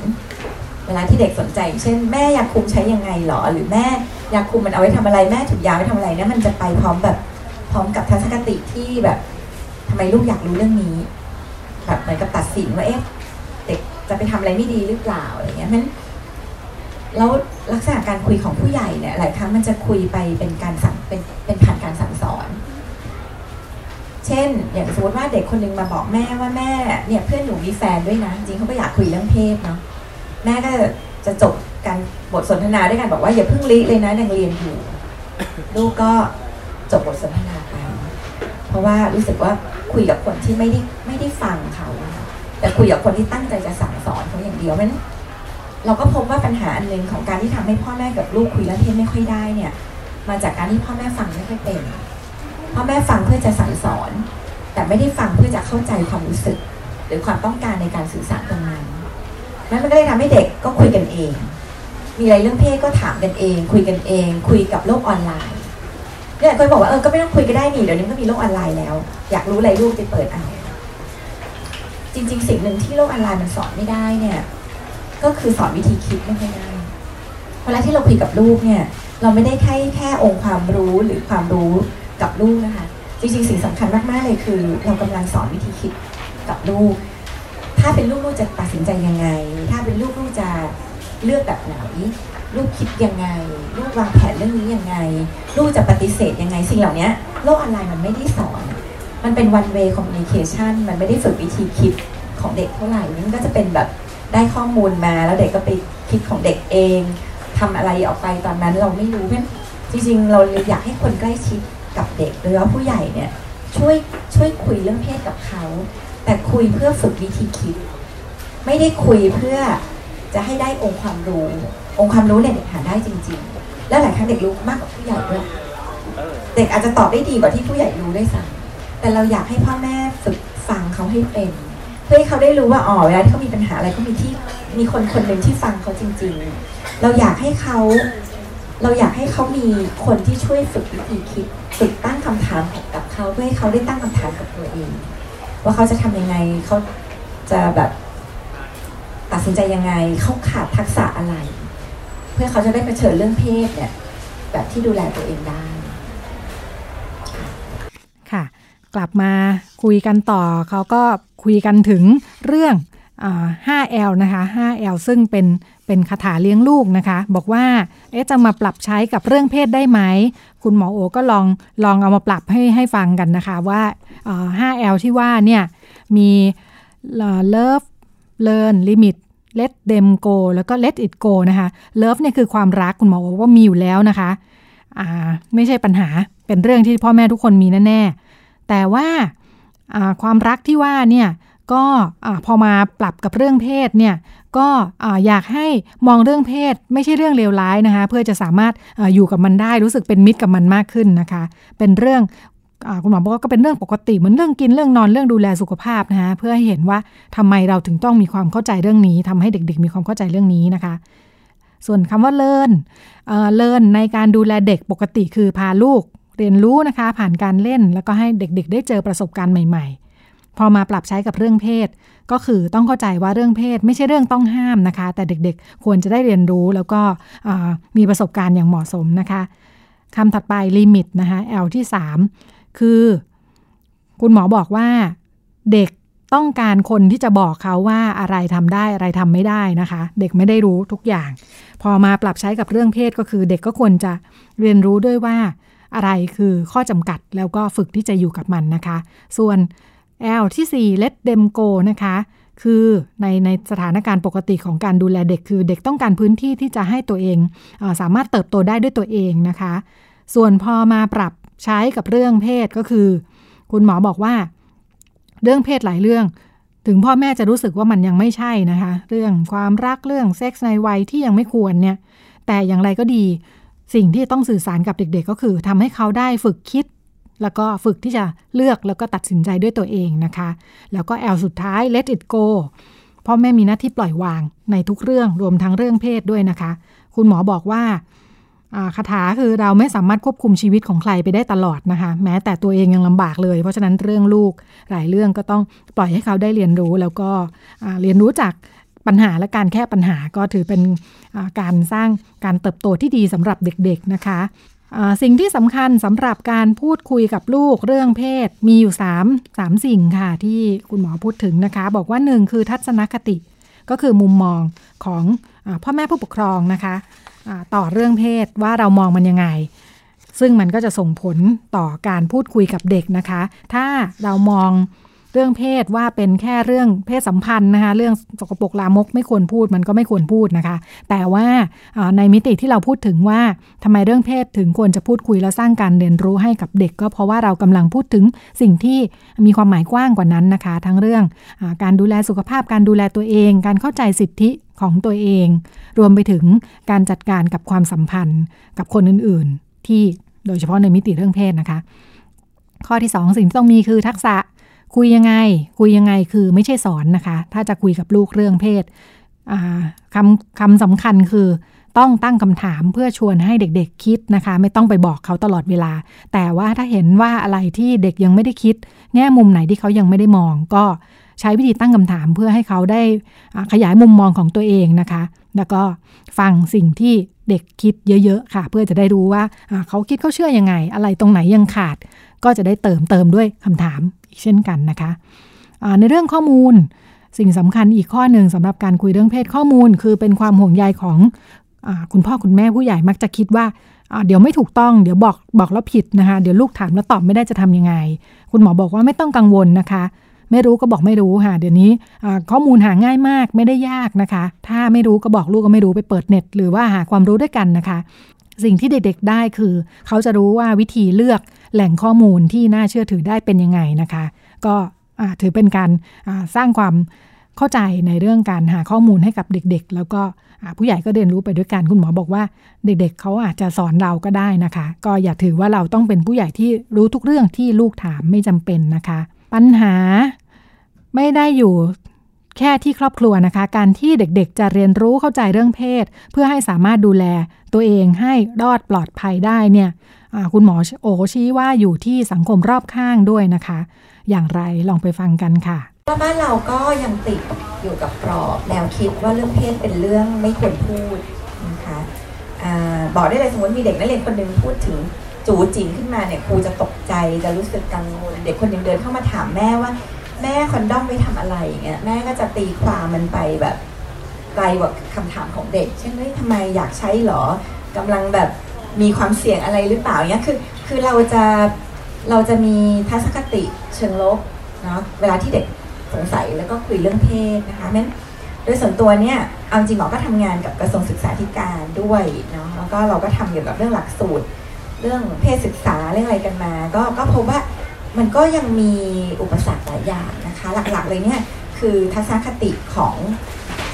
เวลาที่เด็กสนใจ เช่นแม่อยากคุมใช้ยังไงหรอ หรือแม่อยากคุมมันเอาไว้ทำอะไรแม่ถูกยาไว้ทำอะไรเนี่ยมันจะไปพร้อมแบบพร้อมกับทัศนคติที่แบบทำไมลูกอยากรู้เรื่องนี้แบบเหมือนกับตัดสินว่าเอ๊ะเด็กจะไปทำอะไรไม่ดีหรือเปล่าอะไรเงี้ยมันแล้วลักษณะการคุยของผู้ใหญ่เนี่ยหลายครั้งมันจะคุยไปเป็นการสั่งเป็นเป็นผ่านการสั่งสอน เช่น อย่างสมมติว่าเด็กคนนึงมาบอกแม่ว่าแม่เนี่ยเพื่อนหนูมีแฟนด้วยนะ จริงเขาก็อยากคุยเรื่องเพศเนาะ แม่ก็จะจบการบทสนทนาด้วยกันบอกว่าอย่าเพิ่งลิเลยนะยังเรียนอยู่ ลูกก็จบบทสนทนาไปเพราะว่ารู้สึกว่าคุยกับคนที่ไม่ได้ไม่ได้ฟังเขา แต่คุยกับคนที่ตั้งใจจะสั่งสอนเขาอย่างเดียวมันเราก็พบว่าปัญหาอันหนึ่งของการที่ทำให้พ่อแม่กับลูกคุยเรื่องเพศไม่ค่อยได้เนี่ย มาจากการที่พ่อแม่ฟังไม่ค่อยเป็นพ่อแม่ฟังเพื่อจะสั่งสอน แต่ไม่ได้ฟังเพื่อจะเข้าใจความรู้สึก หรือความต้องการในการสื่อสารตรงนั้น นั้นมันก็เลยทำให้เด็กก็คุยกันเอง มีอะไรเรื่องเพศก็ถามกันเอง คุยกันเอง คุยกับโลกออนไลน์เนี่ยคนบอกว่าเออก็ไม่ต้องคุยก็ได้นี่เดี๋ยวนี้ก็มีโลกออนไลน์แล้ว อยากรู้อะไรลูกไปเปิดเอาจริง ๆ สิ่งหนึ่งที่โลกออนไลน์มันสอนไม่ได้เนี่ย ก็คือสอนวิธีคิดไม่ค่อยได้เวลาที่เราคุยกับลูกเนี่ย เราไม่ได้แค่แค่องค์ความรู้หรือความรู้กับลูกนะคะ จริง ๆ สิ่งสำคัญมากๆเลยคือ เรากำลังสอนวิธีคิดกับลูก ถ้าเป็นลูกลูกจะตัดสินใจยังไง ถ้าเป็นลูกลูกจะเลือกแบบไหน ลูกคิดยังไง ลูกวางแผนเรื่องนี้ยังไง ลูกจะปฏิเสธยังไง สิ่งเหล่านี้โลกออนไลน์มันไม่ได้สอน มันเป็น one way communication มันไม่ได้ฝึกวิธีคิดของเด็กเท่าไหร่มันก็จะเป็นแบบได้ข้อมูลมาแล้วเด็กก็ไปคิดของเด็กเองทำอะไรออกไปตอนนั้นเราไม่รู้เพราะจริงๆ เราอยากให้คนใกล้ชิดกับเด็กหรือว่าผู้ใหญ่เนี่ยช่วยช่วยคุยเรื่องเพศกับเขา แต่คุยเพื่อฝึกวิธีคิด ไม่ได้คุยเพื่อจะให้ได้องค์ความรู้ องค์ความรู้เนี่ยเด็กหาได้จริง ๆ และหลายครั้งเด็กรู้มากกว่าผู้ใหญ่ด้วยเด็กอาจจะตอบได้ดีกว่าที่ผู้ใหญ่รู้ได้ซ้ำแต่เราอยากให้พ่อแม่ฝึกฟังเขาให้เป็น เพื่อให้เขาได้รู้ว่าอ๋อเวลาที่เขามีปัญหาอะไรเขามีที่มีคนคนหนึ่งที่ฟังเขาจริง ๆ เราอยากให้เขาเราอยากให้เขามีคนที่ช่วยฝึกวิธีคิด ฝึกตั้งคำถามกับเขาเพื่อให้เขาได้ตั้งคำถามกับตัวเอง ว่าเขาจะทำยังไงเขาจะแบบตัดสินใจยังไงเขาขาดทักษะอะไร เพื่อเขาจะได้เผชิญเรื่องเพศเนี่ยแบบที่ดูแลตัวเองได้ ค่ะ กลับมาคุยกันต่อเขาก็คุยกันถึงเรื่อง 5L นะคะ 5L ซึ่งเป็น เป็นคาถาเลี้ยงลูกนะคะ บอกว่าเอ๊ะจะมาปรับใช้กับเรื่องเพศได้ไหม คุณหมอโอก็ลองลองเอามาปรับให้ให้ฟังกันนะคะว่า 5L ที่ว่าเนี่ยมี love learn limit let them go แล้วก็ let it go นะคะ love เนี่ยคือความรักคุณหมอบอกว่ามีอยู่แล้วนะคะอ่าไม่ใช่ปัญหาเป็นเรื่องที่พ่อแม่ทุกคนมีแน่ๆแต่ว่าความรักที่ว่าเนี่ย ก็พอมาปรับกับเรื่องเพศเนี่ยก็อยากให้มองเรื่องเพศไม่ใช่เรื่องเลวร้ายนะคะ เพื่อจะสามารถอยู่กับมันได้รู้สึกเป็นมิตรกับมันมากขึ้นนะคะ เป็นเรื่องคุณหมอบอกว่าก็เป็นเรื่องปกติเหมือนเรื่องกินเรื่องนอนเรื่องดูแลสุขภาพนะคะเพื่อให้เห็นว่าทำไมเราถึงต้องมีความเข้าใจเรื่องนี้ทำให้เด็ก ๆ มีความเข้าใจเรื่องนี้นะคะ ส่วนคำว่าเลินเลินในการดูแลเด็กปกติคือพาลูกเรียนรู้นะคะ ผ่านการเล่นแล้วก็ให้เด็ก ๆ ได้เจอประสบการณ์ใหม่ ๆ พอมาปรับใช้กับเรื่องเพศ ก็คือต้องเข้าใจว่าเรื่องเพศ ไม่ใช่เรื่องต้องห้ามนะคะ แต่เด็กๆ ควรจะได้เรียนรู้แล้วก็มีประสบการณ์อย่างเหมาะสมนะคะคำถัดไปลิมิตนะคะ L ที่ 3 คือ คุณหมอบอกว่าเด็กต้องการคนที่จะบอกเขาว่าอะไรทำได้อะไรทำไม่ได้นะคะ เด็กไม่ได้รู้ทุกอย่าง พอมาปรับใช้กับเรื่องเพศก็คือ เด็กก็ควรจะเรียนรู้ด้วยว่าอะไรคือข้อจำกัดแล้วก็ฝึกที่จะอยู่กับมันนะคะ ส่วน L ที่ 4 let them go นะคะ คือในในสถานการณ์ปกติของการดูแลเด็ก คือเด็กต้องการพื้นที่ที่จะให้ตัวเองอสามารถเติบโตได้ด้วยตัวเองนะคะ ส่วนพอมาปรับใช้กับเรื่องเพศก็คือ คุณหมอบอกว่า เรื่องเพศหลายเรื่อง ถึงพ่อแม่จะรู้สึกว่ามันยังไม่ใช่นะคะ เรื่องความรักเรื่องเซ็กส์ในวัยที่ยังไม่ควรเนี่ย แต่อย่างไรก็ดี สิ่งที่ต้องสื่อสารกับเด็ก ๆ ก็คือทำให้เขาได้ฝึกคิด แล้วก็ฝึกที่จะเลือกแล้วก็ตัดสินใจด้วยตัวเองนะคะ แล้วก็แอลสุดท้าย let it go พ่อแม่มีหน้าที่ปล่อยวางในทุกเรื่องรวมทั้งเรื่องเพศด้วยนะคะ คุณหมอบอกว่าคาถาคือเราไม่สามารถควบคุมชีวิตของใครไปได้ตลอดนะคะ แม้แต่ตัวเองยังลำบากเลย เพราะฉะนั้นเรื่องลูกหลายเรื่องก็ต้องปล่อยให้เขาได้เรียนรู้ แล้วก็เรียนรู้จากปัญหาและการแก้ปัญหาก็ถือเป็นการสร้างการเติบโตที่ดีสำหรับเด็กๆนะคะ สิ่งที่สำคัญสำหรับการพูดคุยกับลูกเรื่องเพศมีอยู่ 3 3 สิ่งค่ะ ที่คุณหมอพูดถึงนะคะ บอกว่า 1 คือทัศนคติก็คือมุมมองของอพ่อแม่ผู้ปกครองนะคะต่อเรื่องเพศว่าเรามองมันยังไง ซึ่งมันก็จะส่งผลต่อการพูดคุยกับเด็กนะคะ ถ้าเรามอง เรื่องเพศว่าเป็นแค่เรื่องเพศสัมพันธ์นะคะเรื่องสกปรกลามกไม่ควรพูดมันก็ไม่ควรพูดนะคะ แต่ว่าในมิติที่เราพูดถึงว่าทำไมเรื่องเพศถึงควรจะพูดคุยแล้วสร้างการเรียนรู้ให้กับเด็ก ก็เพราะว่าเรากำลังพูดถึงสิ่งที่มีความหมายกว้างกว่านั้นนะคะ ทั้งเรื่องอการดูแลสุขภาพการดูแลตัวเอง การเข้าใจสิทธิของตัวเอง รวมไปถึงการจัดการกับความสัมพันธ์กับคนอื่นๆ ที่โดยเฉพาะในมิติเรื่องเพศนะคะ ข้อที่ 2 สิ่งที่ต้องมีคือทักษะ คุยยังไง คุยยังไงคือไม่ใช่สอนนะคะ ถ้าจะคุยกับลูกเรื่องเพศคำคำสำคัญคือต้องตั้งคำถามเพื่อชวนให้เด็กๆคิดนะคะ ไม่ต้องไปบอกเขาตลอดเวลา แต่ว่าถ้าเห็นว่าอะไรที่เด็กยังไม่ได้คิด แง่มุมไหนที่เขายังไม่ได้มอง ก็ใช้วิธีตั้งคำถามเพื่อให้เขาได้ขยายมุมมองของตัวเองนะคะ แล้วก็ฟังสิ่งที่เด็กคิดเยอะๆค่ะ เพื่อจะได้รู้ว่าเขาคิดเขาเชื่อยังไง อะไรตรงไหนยังขาด ก็จะได้เติมเติมด้วยคำถามอีกเช่นกันนะคะในเรื่องข้อมูลสิ่งสำคัญอีกข้อหนึ่งสำหรับการคุยเรื่องเพศข้อมูล คือเป็นความห่วงใยของอคุณพ่อคุณแม่ผู้ใหญ่มักจะคิดว่าเดี๋ยวไม่ถูกต้องเดี๋ยวบอกบอกแล้วผิดนะคะเดี๋ยวลูกถามแล้วตอบไม่ได้จะทํำยังไง คุณหมอบอกว่าไม่ต้องกังวลนะคะ ไม่รู้ก็บอกไม่รู้ค่ะ เดี๋ยวนี้ข้อมูลหาง่ายมากไม่ได้ยากนะคะ ถ้าไม่รู้ก็บอกลูกก็ไม่รู้ไปเปิดเน็ต หรือว่าหาความรู้ด้วยกันนะคะ สิ่งที่เด็กๆได้คือ เขาจะรู้ว่าวิธีเลือกแหล่งข้อมูลที่น่าเชื่อถือได้เป็นยังไงนะคะ ก็ถือเป็นการสร้างความเข้าใจในเรื่องการหาข้อมูลให้กับเด็กๆ แล้วก็ผู้ใหญ่ก็เรียนรู้ไปด้วยกันคุณหมอบอกว่า เด็กๆ เขาอาจจะสอนเราก็ได้นะคะ ก็อย่าถือว่าเราต้องเป็นผู้ใหญ่ที่รู้ทุกเรื่องที่ลูกถามไม่จำเป็นนะคะ ปัญหาไม่ได้อยู่ แค่ที่ครอบครัวนะคะ การที่เด็กๆ จะเรียนรู้เข้าใจเรื่องเพศ เพื่อให้สามารถดูแลตัวเองให้รอดปลอดภัยได้เนี่ยคุณหมอโอชี้ว่าอยู่ที่สังคมรอบข้างด้วยนะคะ อย่างไรลองไปฟังกันค่ะว่าบ้านเราก็ยังติดอยู่กับกรอบแนวคิดว่าเรื่องเพศเป็นเรื่องไม่ควรพูดนะคะบอกได้เลยสมมติมีเด็กนักเรียนคนหนึ่งพูดถึงจูจิงขึ้นมาเนี่ยครูจะตกใจจะรู้สึกกังวลเด็กคนหนึ่งเดินเข้ามาถามแม่ว่า แม่คอนดอมไปทำอะไรเงี้ยแม่ก็จะตีความมันไปแบบไกลกว่าคำถามของเด็ก เช่นเฮ้ยทำไมอยากใช้หรอกำลังแบบมีความเสี่ยงอะไรหรือเปล่าเนี้ยคือคือเราจะเราจะมีทัศนคติเชิงลบเนาะเวลาที่เด็กสงสัยแล้วก็คุยเรื่องเพศนะคะนั้นโดยส่วนตัวเนี่ยเอาจริงหมอก็ทำงานกับกระทรวงศึกษาธิการด้วยเนาะแล้วก็เราก็ทำเกี่ยวกับเรื่องหลักสูตร เรื่องเพศศึกษาเรื่องอะไรกันมา ก็ก็พบว่า มันก็ยังมีอุปสรรคหลายอย่างนะคะ หลักๆเลยเนี่ยคือทัศนคติของ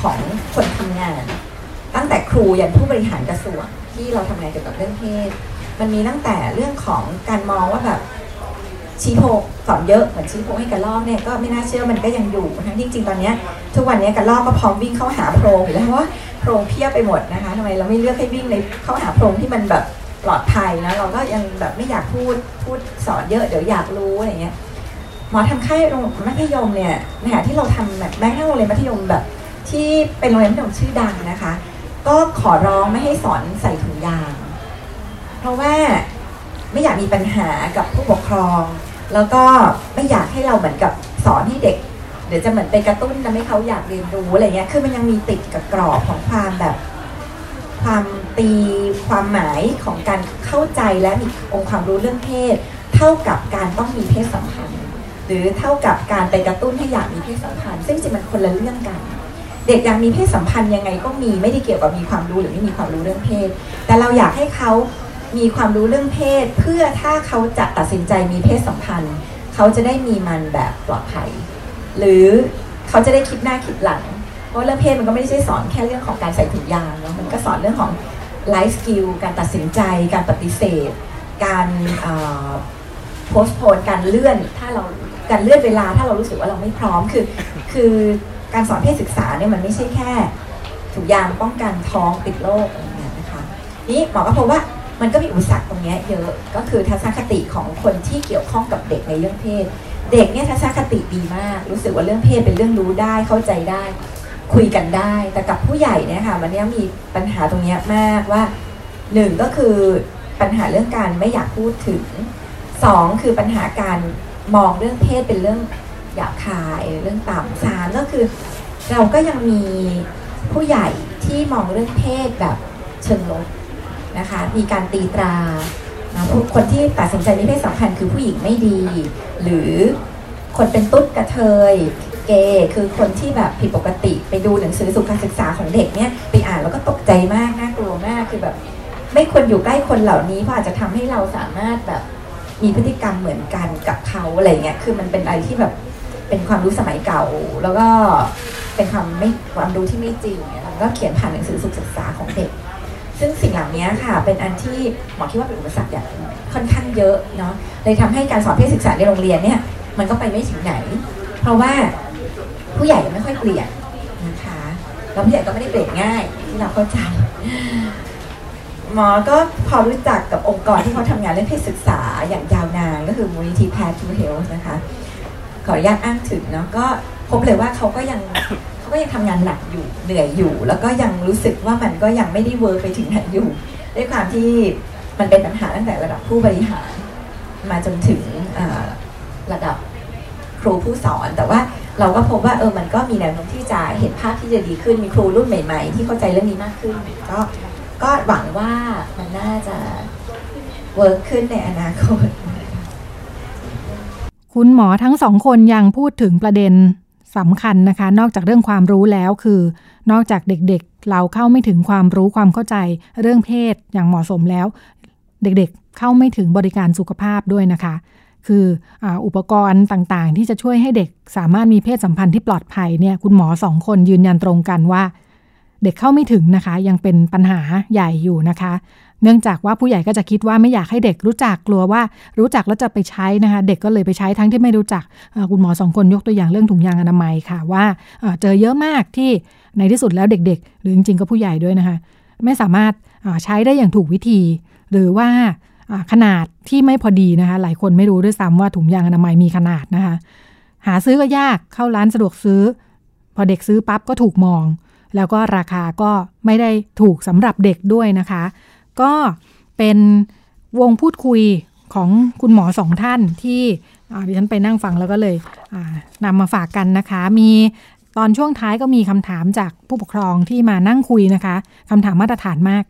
ของคนทำงาน ตั้งแต่ครูยันผู้บริหารกระทรวงที่เราทำงานเกี่ยวกับเรื่องเพศ มันมีตั้งแต่เรื่องของการมองว่าแบบชี้โพสอนเยอะเหมือนชี้โพให้กระลอกเนี่ยก็ไม่น่าเชื่อมันก็ยังอยู่ทั้งที่จริงตอนนี้ทุกวันนี้กระลอกก็พร้อมวิ่งเข้าหาโพรงอยู่แล้วเพราะว่าโพรงเพียบไปหมดนะคะทำไมเราไม่เลือกให้วิ่งในเข้าหาโพรงที่มันแบบ ลอดภัยนะเราก็ยังแบบไม่อยากพูดพูดสอนเยอะเดี๋ยวอยากรู้อะไรเงี้ยหมอทำค่ายโรงมัธยมเนี่ยนะคะที่เราทำแบบแม้กระทั่งโรงเรียนมัธยมแบบ ที่เป็นโรงเรียนมัธยมชื่อดังนะคะ ก็ขอร้องไม่ให้สอนใส่ถุงยาง เพราะว่าไม่อยากมีปัญหากับผู้ปกครอง แล้วก็ไม่อยากให้เราเหมือนกับสอนให้เด็ก เดี๋ยวจะเหมือนไปกระตุ้นทำให้เขาอยากเรียนรู้อะไรเงี้ยคือมันยังมีติดกับกรอบของความแบบ ความตีความหมายของการเข้าใจและมีองค์ความรู้เรื่องเพศ เท่ากับการต้องมีเพศสัมพันธ์หรือเท่ากับการไปกระตุ้นให้อยากมีเพศสัมพันธ์ ซึ่งจริงมันคนละเรื่องกัน เด็กอยากมีเพศสัมพันธ์ยังไงก็มีไม่ได้เกี่ยวกับมีความรู้หรือไม่มีความรู้เรื่องเพศ แต่เราอยากให้เขามีความรู้เรื่องเพศ เพื่อถ้าเขาจะตัดสินใจมีเพศสัมพันธ์ เขาจะได้มีมันแบบปลอดภัย หรือเขาจะได้คิดหน้าคิดหลัง ราะเรื่องเพศมันก็ไม่ใช่สอนแค่เรื่องของการใส่ถุงยางเนาะมันก็สอนเรื่องของไลฟ์สกิลการตัดสินใจ การปฏิเสธ การโพสโพนการเลื่อนถ้าเราการเลื่อนเวลาถ้าเรารู้สึกว่าเราไม่พร้อมคือ คือการสอนเพศศึกษาเนี่ยมันไม่ใช่แค่ถุงยางป้องกันท้องติดโรคอะไรอย่างเงี้ยนะคะนี่หมอก็พบว่ามันก็มีอุปสรรคตรงนี้เยอะก็คือทัศนคติของคนที่เกี่ยวข้องกับเด็กในเรื่องเพศ เด็กเนี่ยทัศนคติดีมาก รู้สึกว่าเรื่องเพศเป็นเรื่องรู้ได้เข้าใจได้ คุยกันได้ แต่กับผู้ใหญ่เนี่ยค่ะวันเนี้ยมีปัญหาตรงนี้มากว่าหนึ่งก็คือปัญหาเรื่องการไม่อยากพูดถึงสองคือปัญหาการมองเรื่องเพศเป็นเรื่องหยาบคายเรื่องต่ำสามก็คือ เราก็ยังมีผู้ใหญ่ที่มองเรื่องเพศแบบเชิงลบนะคะมีการตีตราคนที่ตัดสินใจมีเพศสัมพันธ์คือผู้หญิงไม่ดี หรือคนเป็นตุ๊ดกระเทย เกย์คือคนที่แบบผิดปกติ ไปดูหนังสือสุขศึกษาของเด็กเนี่ยไปอ่านแล้วก็ตกใจมากน่ากลัวมากคือแบบ ไม่ควรอยู่ใกล้คนเหล่านี้เพราะอาจจะทำให้เราสามารถแบบมีพฤติกรรมเหมือนกันกับเขาอะไรเงี้ยคือมันเป็นอะไรที่แบบเป็นความรู้สมัยเก่า แล้วก็เป็นความไม่ความรู้ที่ไม่จริงเนี่ยก็เขียนผ่านหนังสือสุขศึกษาของเด็ก ซึ่งสิ่งเหล่านี้ค่ะ เป็นอันที่หมอคิดว่าเป็นอุปสรรคอย่างค่อนข้างเยอะเนาะเลยทำให้การสอนเพศศึกษาในโรงเรียนเนี่ยมันก็ไปไม่ถึงไหน เพราะว่า ผู้ใหญ่ยังไม่ค่อยเปลี่ยนนะคะแล้วผู้ใหญ่ก็ไม่ได้เปลี่ยนง่ายที่เราเข้าใจหมอก็พอรู้จักกับองค์กรที่เขาทำงานเรื่องเพศศึกษาอย่างยาวนานก็คือมูลนิธิแพธทูเฮลท์นะคะ ขออนุญาตอ้างถึงเนาะก็พบเลยว่าเขาก็ยังเขาก็ยังทำงานหนักอยู่เหนื่อยอยู่ แล้วก็ยังรู้สึกว่ามันก็ยังไม่ได้ work ไปถึงไหนอยู่ ด้วยความที่มันเป็นปัญหาตั้งแต่ระดับผู้บริหาร มาจนถึงระดับครูผู้สอนแต่ว่า เราก็พบว่าเออมันก็มีแนวโน้มที่จะเห็นภาพที่จะดีขึ้นมีครูรุ่นใหม่ๆ ที่เข้าใจเรื่องนี้มากขึ้น ก็ก็หวังว่ามันน่าจะเวิร์กขึ้นในอนาคต คุณหมอทั้งสองคนยังพูดถึงประเด็นสำคัญนะคะ นอกจากเรื่องความรู้แล้วคือ นอกจากเด็กๆ เราเข้าไม่ถึงความรู้ความเข้าใจเรื่องเพศอย่างเหมาะสมแล้ว เด็กๆเข้าไม่ถึงบริการสุขภาพด้วยนะคะ คือออุปกรณ์ต่างๆ ที่จะช่วยให้เด็กสามารถมีเพศสัมพันธ์ที่ปลอดภัยเนี่ยคุณหมอสองคนยืนยันตรงกันว่า เด็กเข้าไม่ถึงนะคะ ยังเป็นปัญหาใหญ่อยู่นะคะ เนื่องจากว่าผู้ใหญ่ก็จะคิดว่าไม่อยากให้เด็กรู้จักกลัวว่ารู้จักแล้วจะไปใช้นะคะ เด็กก็เลยไปใช้ทั้งที่ไม่รู้จักคุณหมอสองคนยกตัวอย่างเรื่องถุงยางอนามัยค่ะว่าเจอเยอะมากที่ในที่สุดแล้วเด็ก ๆ หรือจริงๆก็ผู้ใหญ่ด้วยนะคะ ไม่สามารถใช้ได้อย่างถูกวิธี หรือว่า ขนาดที่ไม่พอดีนะคะ หลายคนไม่รู้ด้วยซ้ำว่าถุงยางอนามัยมีขนาดนะคะ หาซื้อก็ยากเข้าร้านสะดวกซื้อ พอเด็กซื้อปั๊บก็ถูกมอง แล้วก็ราคาก็ไม่ได้ถูกสำหรับเด็กด้วยนะคะ ก็เป็นวงพูดคุยของคุณหมอสองท่านที่ดิฉันไปนั่งฟังแล้วก็เลยนำมาฝากกันนะคะ มีตอนช่วงท้ายก็มีคำถามจากผู้ปกครองที่มานั่งคุยนะคะคำถามมาตรฐานมาก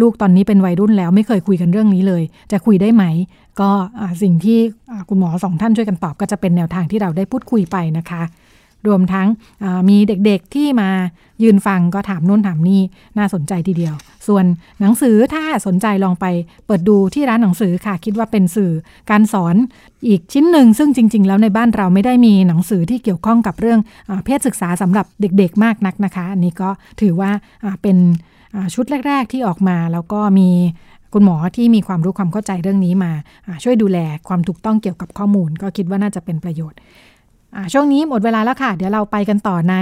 ลูกตอนนี้เป็นวัยรุ่นแล้วไม่เคยคุยกันเรื่องนี้เลย จะคุยได้ไหม ก็สิ่งที่คุณหมอสองท่านช่วยกันตอบ ก็จะเป็นแนวทางที่เราได้พูดคุยไปนะคะ รวมทั้งมีเด็กๆที่มายืนฟังก็ถามนู่นถามนี่น่าสนใจทีเดียว ส่วนหนังสือถ้าสนใจลองไปเปิดดูที่ร้านหนังสือค่ะ คิดว่าเป็นสื่อการสอนอีกชิ้นหนึ่ง ซึ่งจริง ๆ แล้วในบ้านเราไม่ได้มีหนังสือที่เกี่ยวข้องกับเรื่องเพศศึกษาสำหรับเด็กๆมากนักนะคะ อันนี้ก็ถือว่าเป็น ชุดแรก ๆ ที่ออกมาแล้วก็มีคุณหมอที่มีความรู้ความเข้าใจเรื่องนี้มาช่วยดูแลความถูกต้องเกี่ยวกับข้อมูล ก็คิดว่าน่าจะเป็นประโยชน์ช่วงนี้หมดเวลาแล้วค่ะ เดี๋ยวเราไปกันต่อใน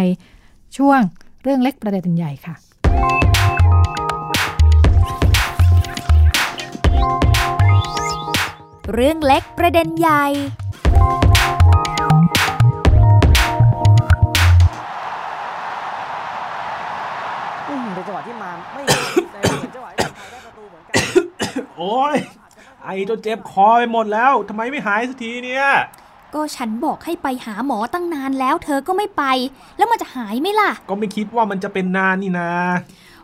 ช่วงเรื่องเล็กประเด็นใหญ่ค่ะเรื่องเล็กประเด็นใหญ่ ในจังหวะที่มาไม่ในจังหวะที่ไทยได้ประตูเหมือนกันโอ้ยไอจนเจ็บคอไปหมดแล้วทำไมไม่หายสักทีเนี่ยก็ฉันบอกให้ไปหาหมอตั้งนานแล้ว เธอก็ไม่ไป แล้วมันจะหายไหมล่ะ ก็ไม่คิดว่ามันจะเป็นนานนี่นา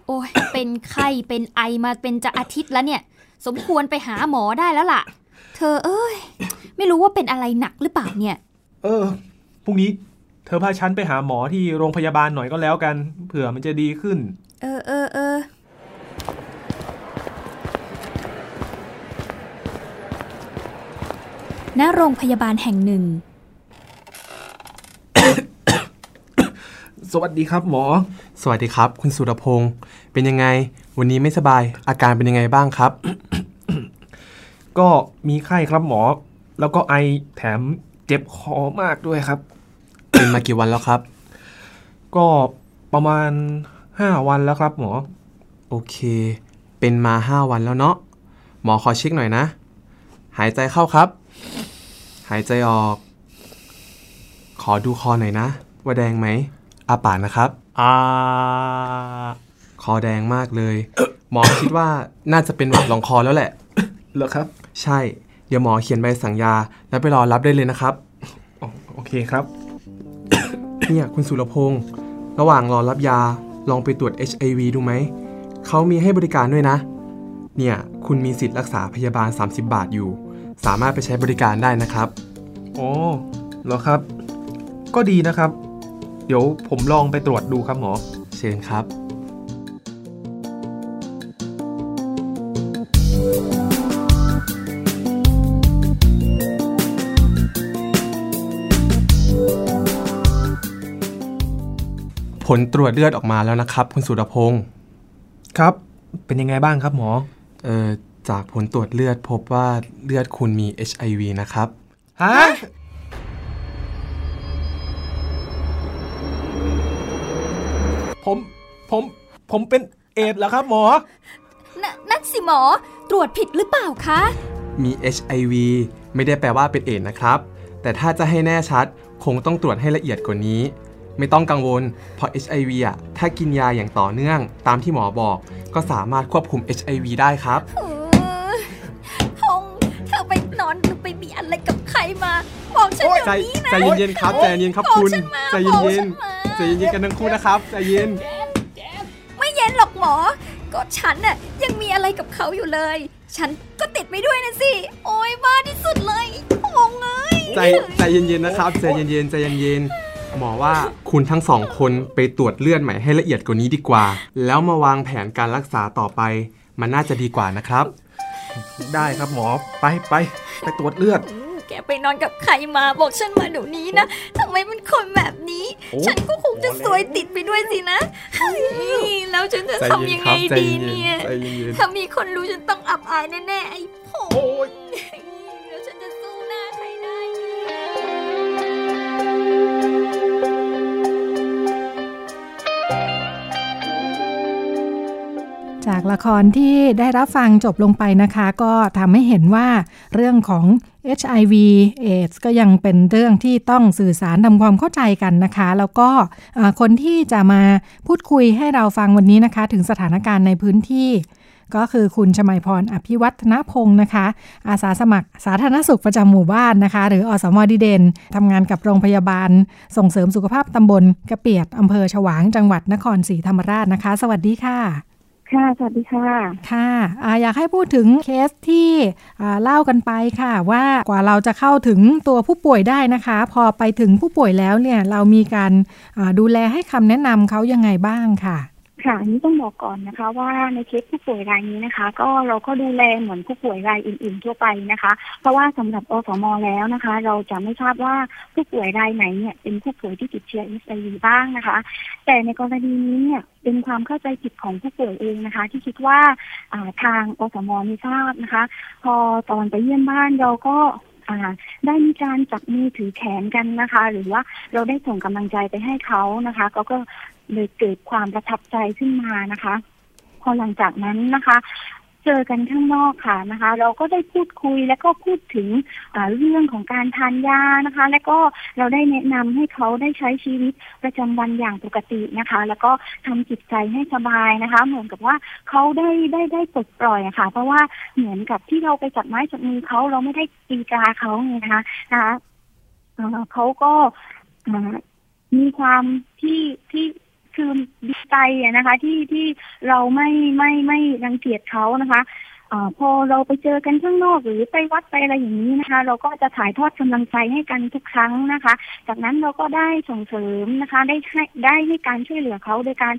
โอ้ยเป็นไข้เป็นไอมาเป็นจะอาทิตย์แล้วเนี่ย สมควรไปหาหมอได้แล้วล่ะ เธอเอ้ย ไม่รู้ว่าเป็นอะไรหนักหรือเปล่าเนี่ย เออพรุ่งนี้ เธอพาฉันไปหาหมอที่โรงพยาบาลหน่อยก็แล้วกัน เผื่อมันจะดีขึ้น เออเออเออณโรงพยาบาลแห่งหนึ่ง สวัสดีครับหมอ สวัสดีครับ คุณสุรพงศ์เป็นยังไง วันนี้ไม่สบายอาการเป็นยังไงบ้างครับ ก็มีไข้ครับหมอ แล้วก็ไอแถมเจ็บคอมากด้วยครับ เป็นมากี่วันแล้วครับ ก็ประมาณห้าวันแล้วครับหมอ โอเค เป็นมาห้าวันแล้วเนาะ หมอขอเช็คหน่อยนะ หายใจเข้าครับ หายใจออก ขอดูคอหน่อยนะ ว่าแดงไหมอาปากนะครับอาคอแดงมากเลย หมอคิดว่าน่าจะเป็นหวัดลองคอแล้วแหละ เหรอครับ ใช่ เดี๋ยวหมอเขียนใบสั่งยา แล้วไปรอรับได้เลยนะครับ โอเคครับ เนี่ยคุณสุรพงศ์ระหว่างรอรับยาลองไปตรวจ HIV ดูไหม เขามีให้บริการด้วยนะ เนี่ย คุณมีสิทธิ์รักษาพยาบาล 30 บาทอยู่ สามารถไปใช้บริการได้นะครับโอ้เหรอครับ ก็ดีนะครับ เดี๋ยวผมลองไปตรวจดูครับหมอ เชิญครับ ผลตรวจเลือดออกมาแล้วนะครับ คุณสุรพงศ์ครับ เป็นยังไงบ้างครับหมอเออจากผลตรวจเลือดพบว่าเลือดคุณมี HIV นะครับ ฮะ ผมผมผมเป็นเอดแล้วครับหมอ นนั่นสิหมอ ตรวจผิดหรือเปล่าคะ มี HIV ไม่ได้แปลว่าเป็นเอดนะครับ แต่ถ้าจะให้แน่ชัด คงต้องตรวจให้ละเอียดกว่านี้ ไม่ต้องกังวล เพราะ HIV อะถ้ากินยาอย่างต่อเนื่อง ตามที่หมอบอก ก็สามารถควบคุม HIV ได้ครับเออพงษ์เธอไปนอนหรือไปมีอะไรกับใครมา บอกฉันเดี๋ยวใจนี้นะใจเย็นๆครับใจเย็นๆครับบอกคุณฉันมาใจบอกเย็ฉันนมาๆใจเย็นๆกันทั้งคู่นะครับใจเย็น ไม่เย็นหรอกหมอ ก็ฉันน่ะยังมีอะไรกับเขาอยู่เลย ฉันก็ติดไปด้วยนะสิ โอ้ยบ้าที่สุดเลยพงษ์เอ้ย ใจใจเย็นๆนะครับใจเย็นๆใจเย็นๆ หมอว่าคุณทั้งสองคนไปตรวจเลือดใหม่ให้ละเอียดกว่านี้ดีกว่า แล้วมาวางแผนการรักษาต่อไป มันน่าจะดีกว่านะครับ ได้ครับหมอไปไปไปตรวจเลือดอืมแกไปนอนกับใครมาบอกฉันมาเดี๋ยวนี้นะทำไมเป็นคนแบบนี้ โอ้ ฉันก็คงจะซวยติดไปด้วยสินะเฮ้ยแล้วฉันจะใจเย็นทำยังครัไงบใจดีเย็นเนี่ยใจเย็นถ้ามีคนรู้ฉันต้องอับอายแน่ๆไอ้ผง จากละครที่ได้รับฟังจบลงไปนะคะ ก็ทำให้เห็นว่าเรื่องของ HIV AIDS ก็ยังเป็นเรื่องที่ต้องสื่อสารทำความเข้าใจกันนะคะ แล้วก็คนที่จะมาพูดคุยให้เราฟังวันนี้นะคะ ถึงสถานการณ์ในพื้นที่ก็คือคุณชมัยพรอภิวัฒนพงศ์นะคะ อาสาสมัครสาธารณสุขประจำหมู่บ้านนะคะ หรืออสมดีเด่นทำงานกับโรงพยาบาล ส่งเสริมสุขภาพตำบลกระเปียดอำเภอฉวางจังหวัดนครศรีธรรมราชนะคะ สวัสดีค่ะ ค่ะ สวัสดีค่ะ ค่ะอะอยากให้พูดถึงเคสที่เล่ากันไปค่ะ ว่ากว่าเราจะเข้าถึงตัวผู้ป่วยได้นะคะ พอไปถึงผู้ป่วยแล้วเนี่ยเรามีการดูแลให้คำแนะนำเขายังไงบ้างค่ะ ค่ะอันนี้ต้องบอกก่อนนะคะ ว่าในเคสผู้ป่วยรายนี้นะคะ ก็เราก็ดูแลเหมือนผู้ป่วยรายอื่น ๆ ทั่วไปนะคะ เพราะว่าสำหรับอสมแล้วนะคะ เราจะไม่ทราบว่าผู้ป่วยรายไหนเนี่ยเป็นผู้ป่วยที่ติดเชื้อ HIV บ้างนะคะ แต่ในกรณีนี้เนี่ยเป็นความเข้าใจผิดของผู้ป่วยเองนะคะ ที่คิดว่าอ่าทางอสมไม่ทราบนะคะ พอตอนไปเยี่ยมบ้านเราก็ได้มีการจับมือถือแขนกันนะคะ หรือว่าเราได้ส่งกำลังใจไปให้เขานะคะ ก็ก็ เลยเกิดความประทับใจขึ้นมานะคะ พอหลังจากนั้นนะคะ เจอกันข้างนอกค่ะนะคะ เราก็ได้พูดคุยแล้วก็พูดถึงเรื่องของการทานยานะคะ แล้วก็เราได้แนะนำให้เขาได้ใช้ชีวิตประจำวันอย่างปกตินะคะ แล้วก็ทำจิตใจให้สบายนะคะ เหมือนกับว่าเขาได้ได้ได้ปลดปล่อยอะค่ะ เพราะว่าเหมือนกับที่เราไปจับไม้จับมือเขาเราไม่ได้ตีกาเขาไงนะคะนะคะเขาก็มีความที่ที่ คือดีใจนะคะ ที่ที่เราไม่ไม่ไม่รังเกียจเขานะคะอพอเราไปเจอกันข้างนอกหรือไปวัดไปอะไรอย่างนี้นะคะ เราก็จะถ่ายทอดกำลังใจให้กันทุกครั้งนะคะ จากนั้นเราก็ได้ส่งเสริมนะคะ ได้ให้ได้ให้การช่วยเหลือเขาโดยการ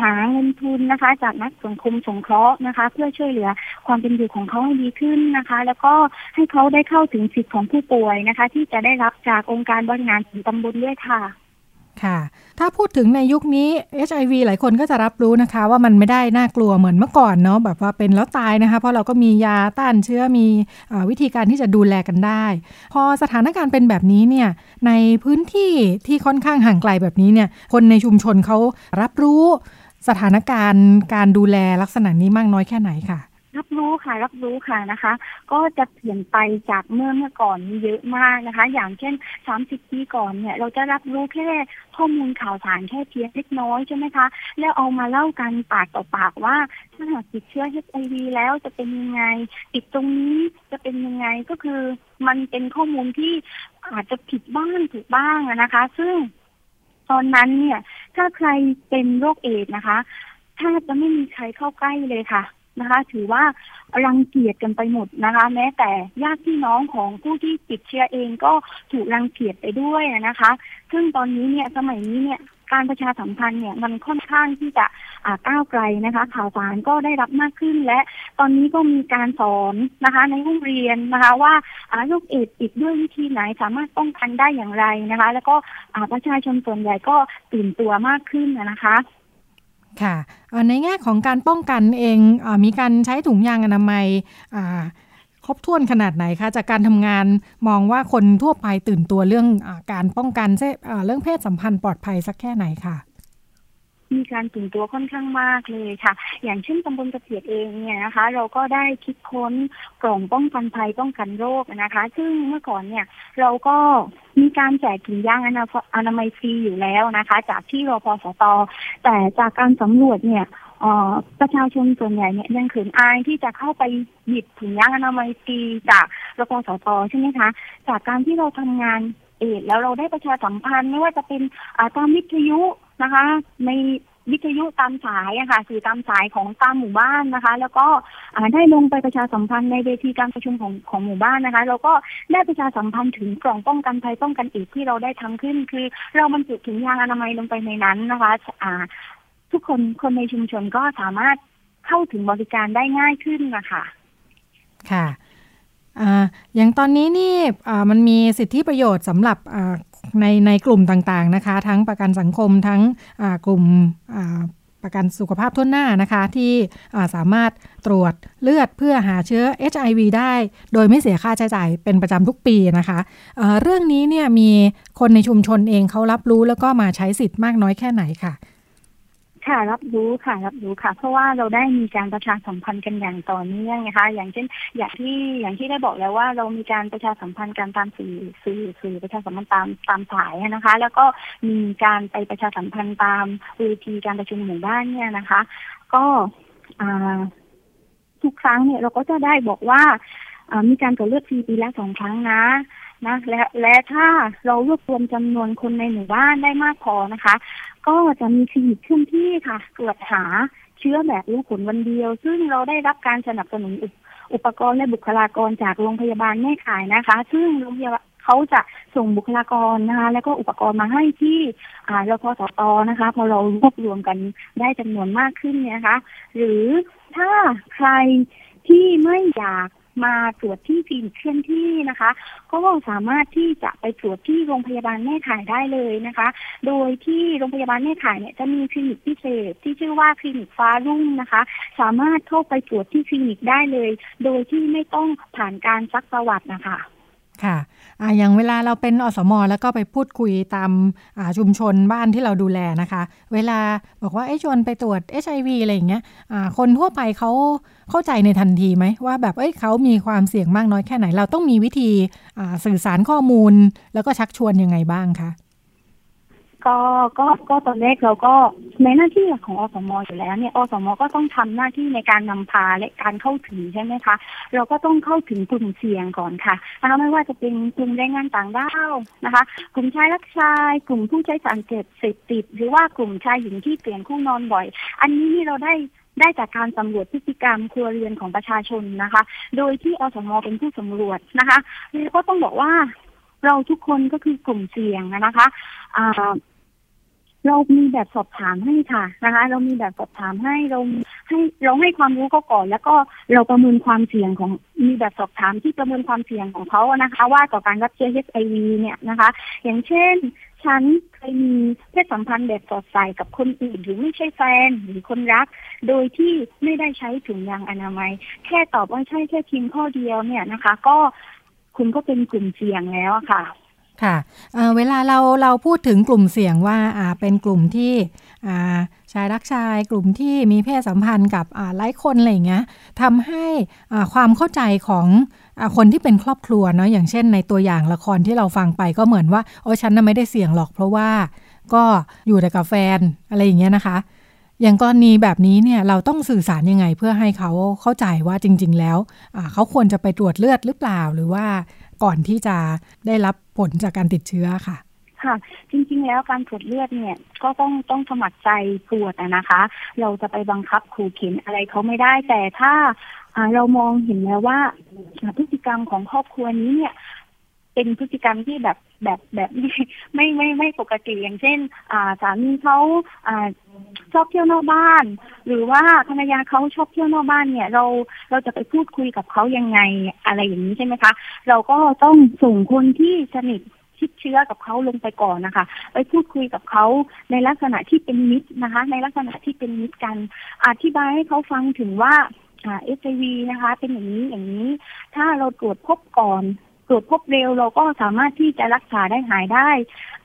หาเงินทุนนะคะ จากนักสังคมสงเคราะห์นะคะ เพื่อช่วยเหลือความเป็นอยู่ของเขาให้ดีขึ้นนะคะ แล้วก็ให้เขาได้เข้าถึงสิทธิของผู้ป่วยนะคะ ที่จะได้รับจากองค์การบริหารส่วนตำบลด้วยค่ะ ค่ะ ถ้าพูดถึงในยุคนี้ HIV หลายคนก็จะรับรู้นะคะ ว่ามันไม่ได้น่ากลัวเหมือนเมื่อก่อนเนาะแบบว่าเป็นแล้วตายนะคะ เพราะเราก็มียาต้านเชื้อมีอวิธีการที่จะดูแลกันได้ พอสถานการณ์เป็นแบบนี้เนี่ยในพื้นที่ที่ค่อนข้างห่างไกลแบบนี้เนี่ยคนในชุมชนเขารับรู้สถานการณ์การดูแลลักษณะนี้มากน้อยแค่ไหนค่ะ รับรู้ค่ะ รับรู้ค่ะนะคะ ก็จะเปลี่ยนไปจากเมื่อเมื่อก่อนเยอะมากนะคะ อย่างเช่น30ปีก่อนเนี่ย เราจะรับรู้แค่ข้อมูลข่าวสารแค่เพียงเล็กน้อยใช่ไหมคะ แล้วเอามาเล่ากันปากต่อปากว่าถ้าหากติดเชื้อ HIV แล้วจะเป็นยังไง ติดตรงนี้จะเป็นยังไงก็คือมันเป็นข้อมูลที่อาจจะผิดบ้างถูกบ้างนะคะ ซึ่งตอนนั้นเนี่ย ถ้าใครเป็นโรคเอดส์นะคะแทบจะไม่มีใครเข้าใกล้เลยค่ะ นะคะ ถือว่ารังเกียจกันไปหมดนะคะ แม้แต่ญาติพี่น้องของผู้ที่ติดเชื้อเองก็ถูกรังเกียจไปด้วยนะคะ ซึ่งตอนนี้เนี่ยสมัยนี้เนี่ยการประชาสัมพันธ์เนี่ยมันค่อนข้างที่จะอ่าก้าวไกลนะคะ ข่าวสารก็ได้รับมากขึ้นและตอนนี้ก็มีการสอนนะคะ ในห้องเรียนนะคะ ว่าอาโรคเอดส์ติดด้วยวิธีไหนสามารถป้องกันได้อย่างไรนะคะ แล้วก็อ่าประชาชนส่วนใหญ่ก็ตื่นตัวมากขึ้นนะคะ ค่ะในแง่ของการป้องกันเองอมีการใช้ถุงยางอนามัยครบถ้วนขนาดไหนคะ จากการทำงานมองว่าคนทั่วไปตื่นตัวเรื่องอการป้องกันเรื่องเพศสัมพันธ์ปลอดภัยสักแค่ไหนค่ะ มีการตื่นตัวค่อนข้างมากเลยค่ะ อย่างเช่นตำบลกระเสียดเองเนี่ยนะคะ เราก็ได้คิดค้นกล่องป้องกันภัยป้องกันโรคนะคะ ซึ่งเมื่อก่อนเนี่ยเราก็มีการแจกถุงยางอนามัยฟรีอยู่แล้วนะคะ จากที่รพสต แต่จากการสำรวจเนี่ยประชาชนส่วนใหญ่เนี่ยยังขืนอายที่จะเข้าไปหยิบถุงยางอนามัยฟรีจากรพสตใช่ไหมคะ จากการที่เราทำงานเอดแล้วเราได้ประชาสัมพันธ์ไม่ว่าจะเป็นตามวิทยุ นะคะ ในวิทยุตามสายอะค่ะ สื่อตามสายของตามหมู่บ้านนะคะ แล้วก็ได้ลงไปประชาสัมพันธ์ในเวทีการประชุมของของหมู่บ้านนะคะเราก็ได้ประชาสัมพันธ์ถึงกล่องป้องกันภัยป้องกันอีกที่เราได้ทำขึ้น คือ เราบรรจุถุงยางอนามัยลงไปในนั้นนะคะอ่าทุกคนคนในชุมชนก็สามารถเข้าถึงบริการได้ง่ายขึ้นนะคะค่ะอย่างตอนนี้นี่มันมีสิทธิประโยชน์สำหรับ ในในกลุ่มต่างๆนะคะ ทั้งประกันสังคมทั้งกลุ่มประกันสุขภาพทุนหน้านะคะ ที่สามารถตรวจเลือดเพื่อหาเชื้อ HIV ได้ โดยไม่เสียค่าใช้จ่ายเป็นประจำทุกปีนะคะเเรื่องนี้เนี่ยมีคนในชุมชนเองเขารับรู้แล้วก็มาใช้สิทธิ์มากน้อยแค่ไหนค่ะ ค่ะรับรู้ค่ะรับรู้ค่ะ เพราะว่าเราได้มีการประชาสัมพันธ์กันอย่างต่อเนื่องนะคะ อย่างเช่น อย่างที่อย่างที่ได้บอกแล้วว่าเรามีการประชาสัมพันธ์กันตามสื่อสื่อสื่อประชาสัมพันธ์ตามตามสายนะคะ แล้วก็มีการไปประชาสัมพันธ์ตามเวทีการประชุมหมู่บ้านเนี่ยนะคะ ก็ทุกครั้งเนี่ยเราก็จะได้บอกว่ามีการตรวจเลือดฟรีปีละสองครั้งนะนะและและถ้าเรารวบรวมจำนวนคนในหมู่บ้านได้มากพอนะคะ ก็จะมีคลินิกเคลื่อนที่ค่ะตรวจหาเชื้อแบบรู้ผลวันเดียว ซึ่งเราได้รับการสนับสนุนอุปกรณ์และบุคลากรจากโรงพยาบาลแม่ขายนะคะ ซึ่งโรงพยาบาลเขาจะส่งบุคลากรนะคะ แล้วก็อุปกรณ์มาให้ที่อ่ารพสตนะคะ พอเรารวบรวมกันได้จำนวนมากขึ้นเนี่ยนะคะ หรือถ้าใครที่ไม่อยาก มาตรวจที่คลินิกเคลื่อนที่นะคะ ก็สามารถที่จะไปตรวจที่โรงพยาบาลแม่ข่ายได้เลยนะคะ โดยที่โรงพยาบาลแม่ข่ายเนี่ยจะมีคลินิกพิเศษที่ชื่อว่าคลินิกฟ้ารุ่งนะคะ สามารถเข้าไปตรวจที่คลินิกได้เลย โดยที่ไม่ต้องผ่านการซักประวัตินะคะ ค่ะออย่างเวลาเราเป็นอสมอแล้วก็ไปพูดคุยตามชุมชนบ้านที่เราดูแลนะคะ เวลาบอกว่าไอ้ชวนไปตรวจ HIV อะไรอย่างเงี้ยคนทั่วไปเขาเข้าใจในทันทีไหมว่าแบบเอ้ยเขามีความเสี่ยงมากน้อยแค่ไหน เราต้องมีวิธีสื่อสารข้อมูล แล้วก็ชักชวนยังไงบ้างคะ ก็ก็ก็ตอนแรกเราก็ในหน้าที่ของอสมอยู่แล้วเนี่ยอสมก็ต้องทำหน้าที่ในการนำพาและการเข้าถึงใช่ไหมคะ เราก็ต้องเข้าถึงกลุ่มเสี่ยงก่อนค่ะนะคะไม่ว่าจะเป็นกลุ่มแรงงานต่างด้าวนะคะ กลุ่มชายรักชาย กลุ่มผู้ใช้สารเสพติด หรือว่ากลุ่มชายหญิงที่เปลี่ยนคู่นอนบ่อย อันนี้นี่เราได้ได้จากการสำรวจพฤติกรรมครัวเรือนของประชาชนนะคะ โดยที่อสมเป็นผู้สำรวจนะคะแล้วก็ต้องบอกว่าเราทุกคนก็คือกลุ่มเสี่ยงนะคะอ่า เรามีแบบสอบถามให้ค่ะนะคะ เรามีแบบสอบถามให้เราให้เราให้ความรู้เขาก่อน แล้วก็เราประเมินความเสี่ยงของมีแบบสอบถามที่ประเมินความเสี่ยงของเขานะคะ ว่าต่อการรับเชื้อ HIV เนี่ยนะคะ อย่างเช่นฉันเคยมีเพศสัมพันธ์แบบสอดใส่กับคนอื่นหรือไม่ใช่แฟนหรือคนรัก โดยที่ไม่ได้ใช้ถุงยางอนามัย แค่ตอบว่าใช่แค่เพียงข้อเดียวเนี่ยนะคะ ก็คุณก็เป็นกลุ่มเสี่ยงแล้วค่ะ ค่ะเเวลาเราเราพูดถึงกลุ่มเสี่ยงว่าเป็นกลุ่มที่ชายรักชายกลุ่มที่มีเพศสัมพันธ์กับหลายคนอะไรเงี้ยทำให้ความเข้าใจของคนที่เป็นครอบครัวเนาะอย่างเช่น ในตัวอย่างละครที่เราฟังไปก็เหมือนว่าโอ้ฉันน่ะไม่ได้เสี่ยงหรอกเพราะว่าก็อยู่แต่กับแฟนอะไรอย่างเงี้ยนะคะ อย่างกรณีแบบนี้เนี่ยเราต้องสื่อสารยังไงเพื่อให้เขาเข้าใจว่าจริง ๆ แล้วเขาควรจะไปตรวจเลือดหรือเปล่าหรือว่าก่อนที่จะได้รับ ลจากการติดเชื้อค่ะค่ะ จริงๆ แล้วการตรวจเลือดเนี่ยก็ต้องต้องสมัครใจตรวจนะคะ เราจะไปบังคับขู่เข็นอะไรเขาไม่ได้แต่ถ้าเรามองเห็นแล้วว่าพฤติกรรมของครอบครัวนี้เนี่ย เป็นพฤติกรรมที่แบบแบบแบบไม่ไม่ไม่ปกติอย่างเช่น อ่าสามีเขาอ่า ชอบเที่ยวนอกบ้าน หรือว่าภรรยาเขาชอบเที่ยวนอกบ้านเนี่ย เราเราจะไปพูดคุยกับเขายังไงอะไรอย่างนี้ใช่ไหมคะ เราก็ต้องส่งคนที่สนิทชิดเชื้อกับเขาลงไปก่อนนะคะ ไปพูดคุยกับเขาในลักษณะที่เป็นมิตรนะคะ ในลักษณะที่เป็นมิตรกัน อธิบายให้เขาฟังถึงว่าเอชไอวีนะคะ เป็นอย่างนี้อย่างนี้ ถ้าเราตรวจพบก่อน ตรวจพบเร็วเราก็สามารถที่จะรักษาได้หายได้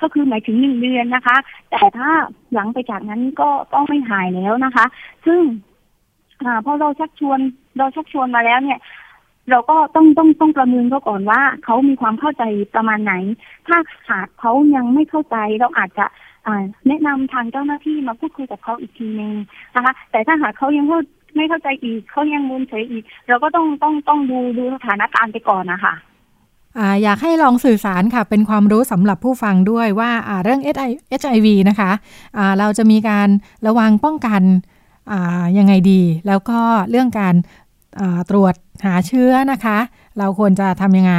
ก็คือหมายถึงหนึ่งเดือนนะคะ แต่ถ้าหลังไปจากนั้นก็ต้องไม่หายแล้วนะคะ ซึ่งอพอเราชักชวนเราชักชวนมาแล้วเนี่ย เราก็ต้องต้องต้องประเมินเขาก่อนว่าเขามีความเข้าใจประมาณไหน ถ้าหากเขายังไม่เข้าใจเราอาจจะแนะนำทางเจ้าหน้าที่มาพูดคุยกับเขาอีกทีนึงนะคะ แต่ถ้าหากเขายังไม่เข้าใจอีกเขายังมุนเฉยอีก เราก็ต้องต้องต้องดูดูสถานการณ์ไปก่อนนะคะ อยากให้ลองสื่อสารค่ะ เป็นความรู้สำหรับผู้ฟังด้วยว่าเรื่อง HIV นะคะะเราจะมีการระวังป้องกันยังไงดี แล้วก็เรื่องการตรวจหาเชื้อนะคะ เราควรจะทำยังไง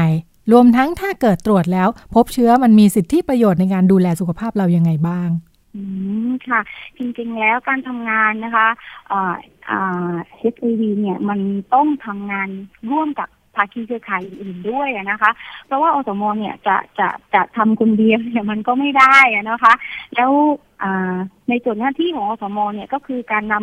รวมทั้งถ้าเกิดตรวจแล้ว พบเชื้อมันมีสิทธิประโยชน์ในการดูแลสุขภาพเรายังไงบ้างอืมค่ะ จริงๆแล้วการทำงานนะคะอ่าอ่า HIV เนี่ยมันต้องทำงานร่วมกับ ภาคีเครือข่ายอื่นๆด้วยนะคะ เพราะว่าอสมเนี่ยจะจะจะทำคนเดียวเนี่ยมันก็ไม่ได้นะคะ แล้วในส่วนหน้าที่ของอสมเนี่ยก็คือการน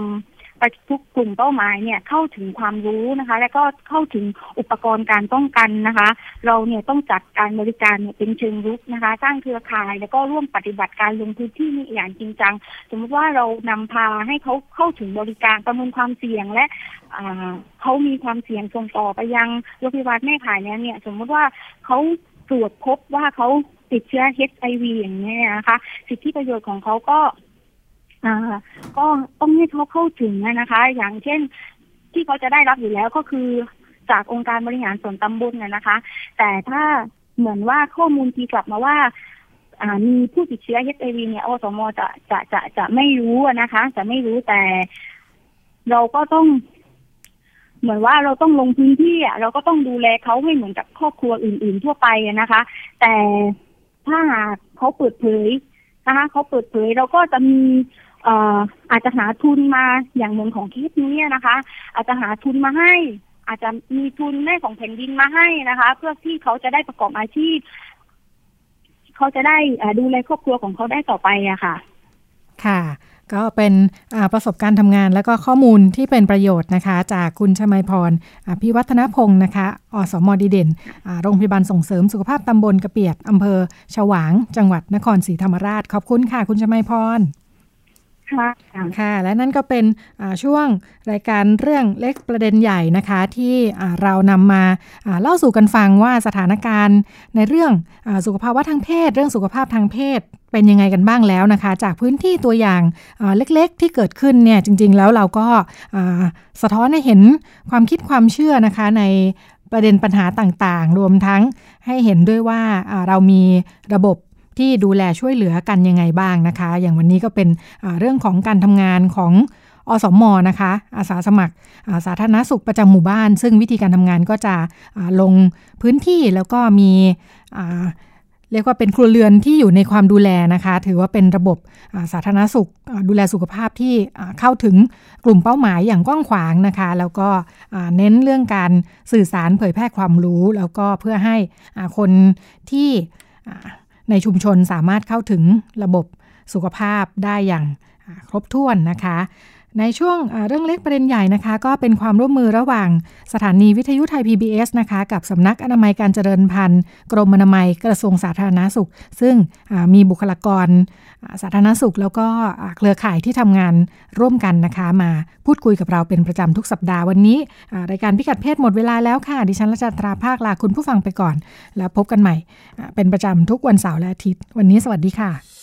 ำทุกกลุ่มเป้าหมายเนี่ยเข้าถึงความรู้นะคะ แล้วก็เข้าถึงอุปกรณ์การป้องกันนะคะ เราเนี่ยต้องจัดการบริการเนี่ยเป็นเชิงรุกนะคะ สร้างเครือข่าย แล้วก็ร่วมปฏิบัติการลงพื้นที่นี่อย่างจริงจังสมมติว่าเรานำพาให้เขาเข้าถึงบริการประเมินความเสี่ยงและเขามีความเสี่ยงส่งต่อไปยังโรงพยาบาลแม่ขายเนี่ยสมมติว่าเขาตรวจพบว่าเขาติดเชื้อ HIV อย่างนี้นะคะ สิทธิประโยชน์ของเขาก็ ก็ต้องให้เขาเข้าถึงนะคะ อย่างเช่นที่เขาจะได้รับอยู่แล้วก็คือจากองค์การบริหารส่วนตำบลน่ะนะคะ แต่ถ้าเหมือนว่าข้อมูลทีกลับมาว่ามีผู้ติดเชื้อเอชไอวีเนี่ยอสมจะจะจะจะไม่รู้นะคะ จะไม่รู้แต่เราก็ต้อง เหมือนว่าเราต้องลงพื้นที่อะเราก็ต้องดูแลเขาให้เหมือนกับครอบครัวอื่น ๆ ทั่วไปนะคะ แต่ถ้าหากเขาเปิดเผยนะคะเขาเปิดเผยเราก็จะมี อาจจะหาทุนมาอย่างเหมือนของเคสนี้นะคะ อาจจะหาทุนมาให้ อาจจะมีทุนแม่ของแผ่นดินมาให้นะคะ เพื่อที่เขาจะได้ประกอบอาชีพ เขาจะได้ดูแลครอบครัวของเขาได้ต่อไปอะค่ะ ค่ะก็เป็นประสบการณ์ทำงานแล้วก็ข้อมูลที่เป็นประโยชน์นะคะ จากคุณชมาพรพิวัฒนพงศ์นะคะอสมดีเด่น โรงพยาบาลส่งเสริมสุขภาพตำบลกระเปียดอำเภอฉวาง จังหวัดนครศรีธรรมราช ขอบคุณค่ะ คุณชมาพร ค่ะค่ะ และนั่นก็เป็นช่วงรายการเรื่องเล็กประเด็นใหญ่นะคะ ที่เรานำมาเล่าสู่กันฟังว่าสถานการณ์ในเรื่องอสุขภาวะทางเพศ เรื่องสุขภาพทางเพศเป็นยังไงกันบ้างแล้วนะคะ จากพื้นที่ตัวอย่างเล็กๆที่เกิดขึ้นเนี่ยจริง ๆ แล้วเราก็สะท้อนให้เห็นความคิดความเชื่อนะคะในประเด็นปัญหาต่างๆ รวมทั้งให้เห็นด้วยว่าเรามีระบบ ที่ดูแลช่วยเหลือกันยังไงบ้างนะคะ อย่างวันนี้ก็เป็นเรื่องของการทำงานของอสมนะคะ อาสาสมัครสาธารณสุขประจำหมู่บ้าน ซึ่งวิธีการทำงานก็จะลงพื้นที่แล้วก็มีเรียกว่าเป็นครัวเรือนที่อยู่ในความดูแลนะคะ ถือว่าเป็นระบบสาธารณสุขดูแลสุขภาพที่เข้าถึงกลุ่มเป้าหมายอย่างกว้างขวางนะคะ แล้วก็เน้นเรื่องการสื่อสารเผยแพร่ความรู้ แล้วก็เพื่อให้คนที่ ในชุมชนสามารถเข้าถึงระบบสุขภาพได้อย่างครบถ้วนนะคะ ในช่วงเรื่องเล็กประเด็นใหญ่นะคะ ก็เป็นความร่วมมือระหว่างสถานีวิทยุไทย PBS นะคะกับสำนักอนามัยการเจริญพันธุ์ กรมอนามัยกระทรวงสาธารณาสุข ซึ่งมีบุคลากรสาธารณสุข แล้วก็เครือข่ายที่ทำงานร่วมกันนะคะ มาพูดคุยกับเราเป็นประจำทุกสัปดาห์วันนี้รายการพิกัดเพศหมดเวลาแล้วค่ะ ดิฉันรัชตราภาคลาคุณผู้ฟังไปก่อน แล้วพบกันใหม่เป็นประจำทุกวันเสาร์และอาทิตย์ วันนี้สวัสดีค่ะ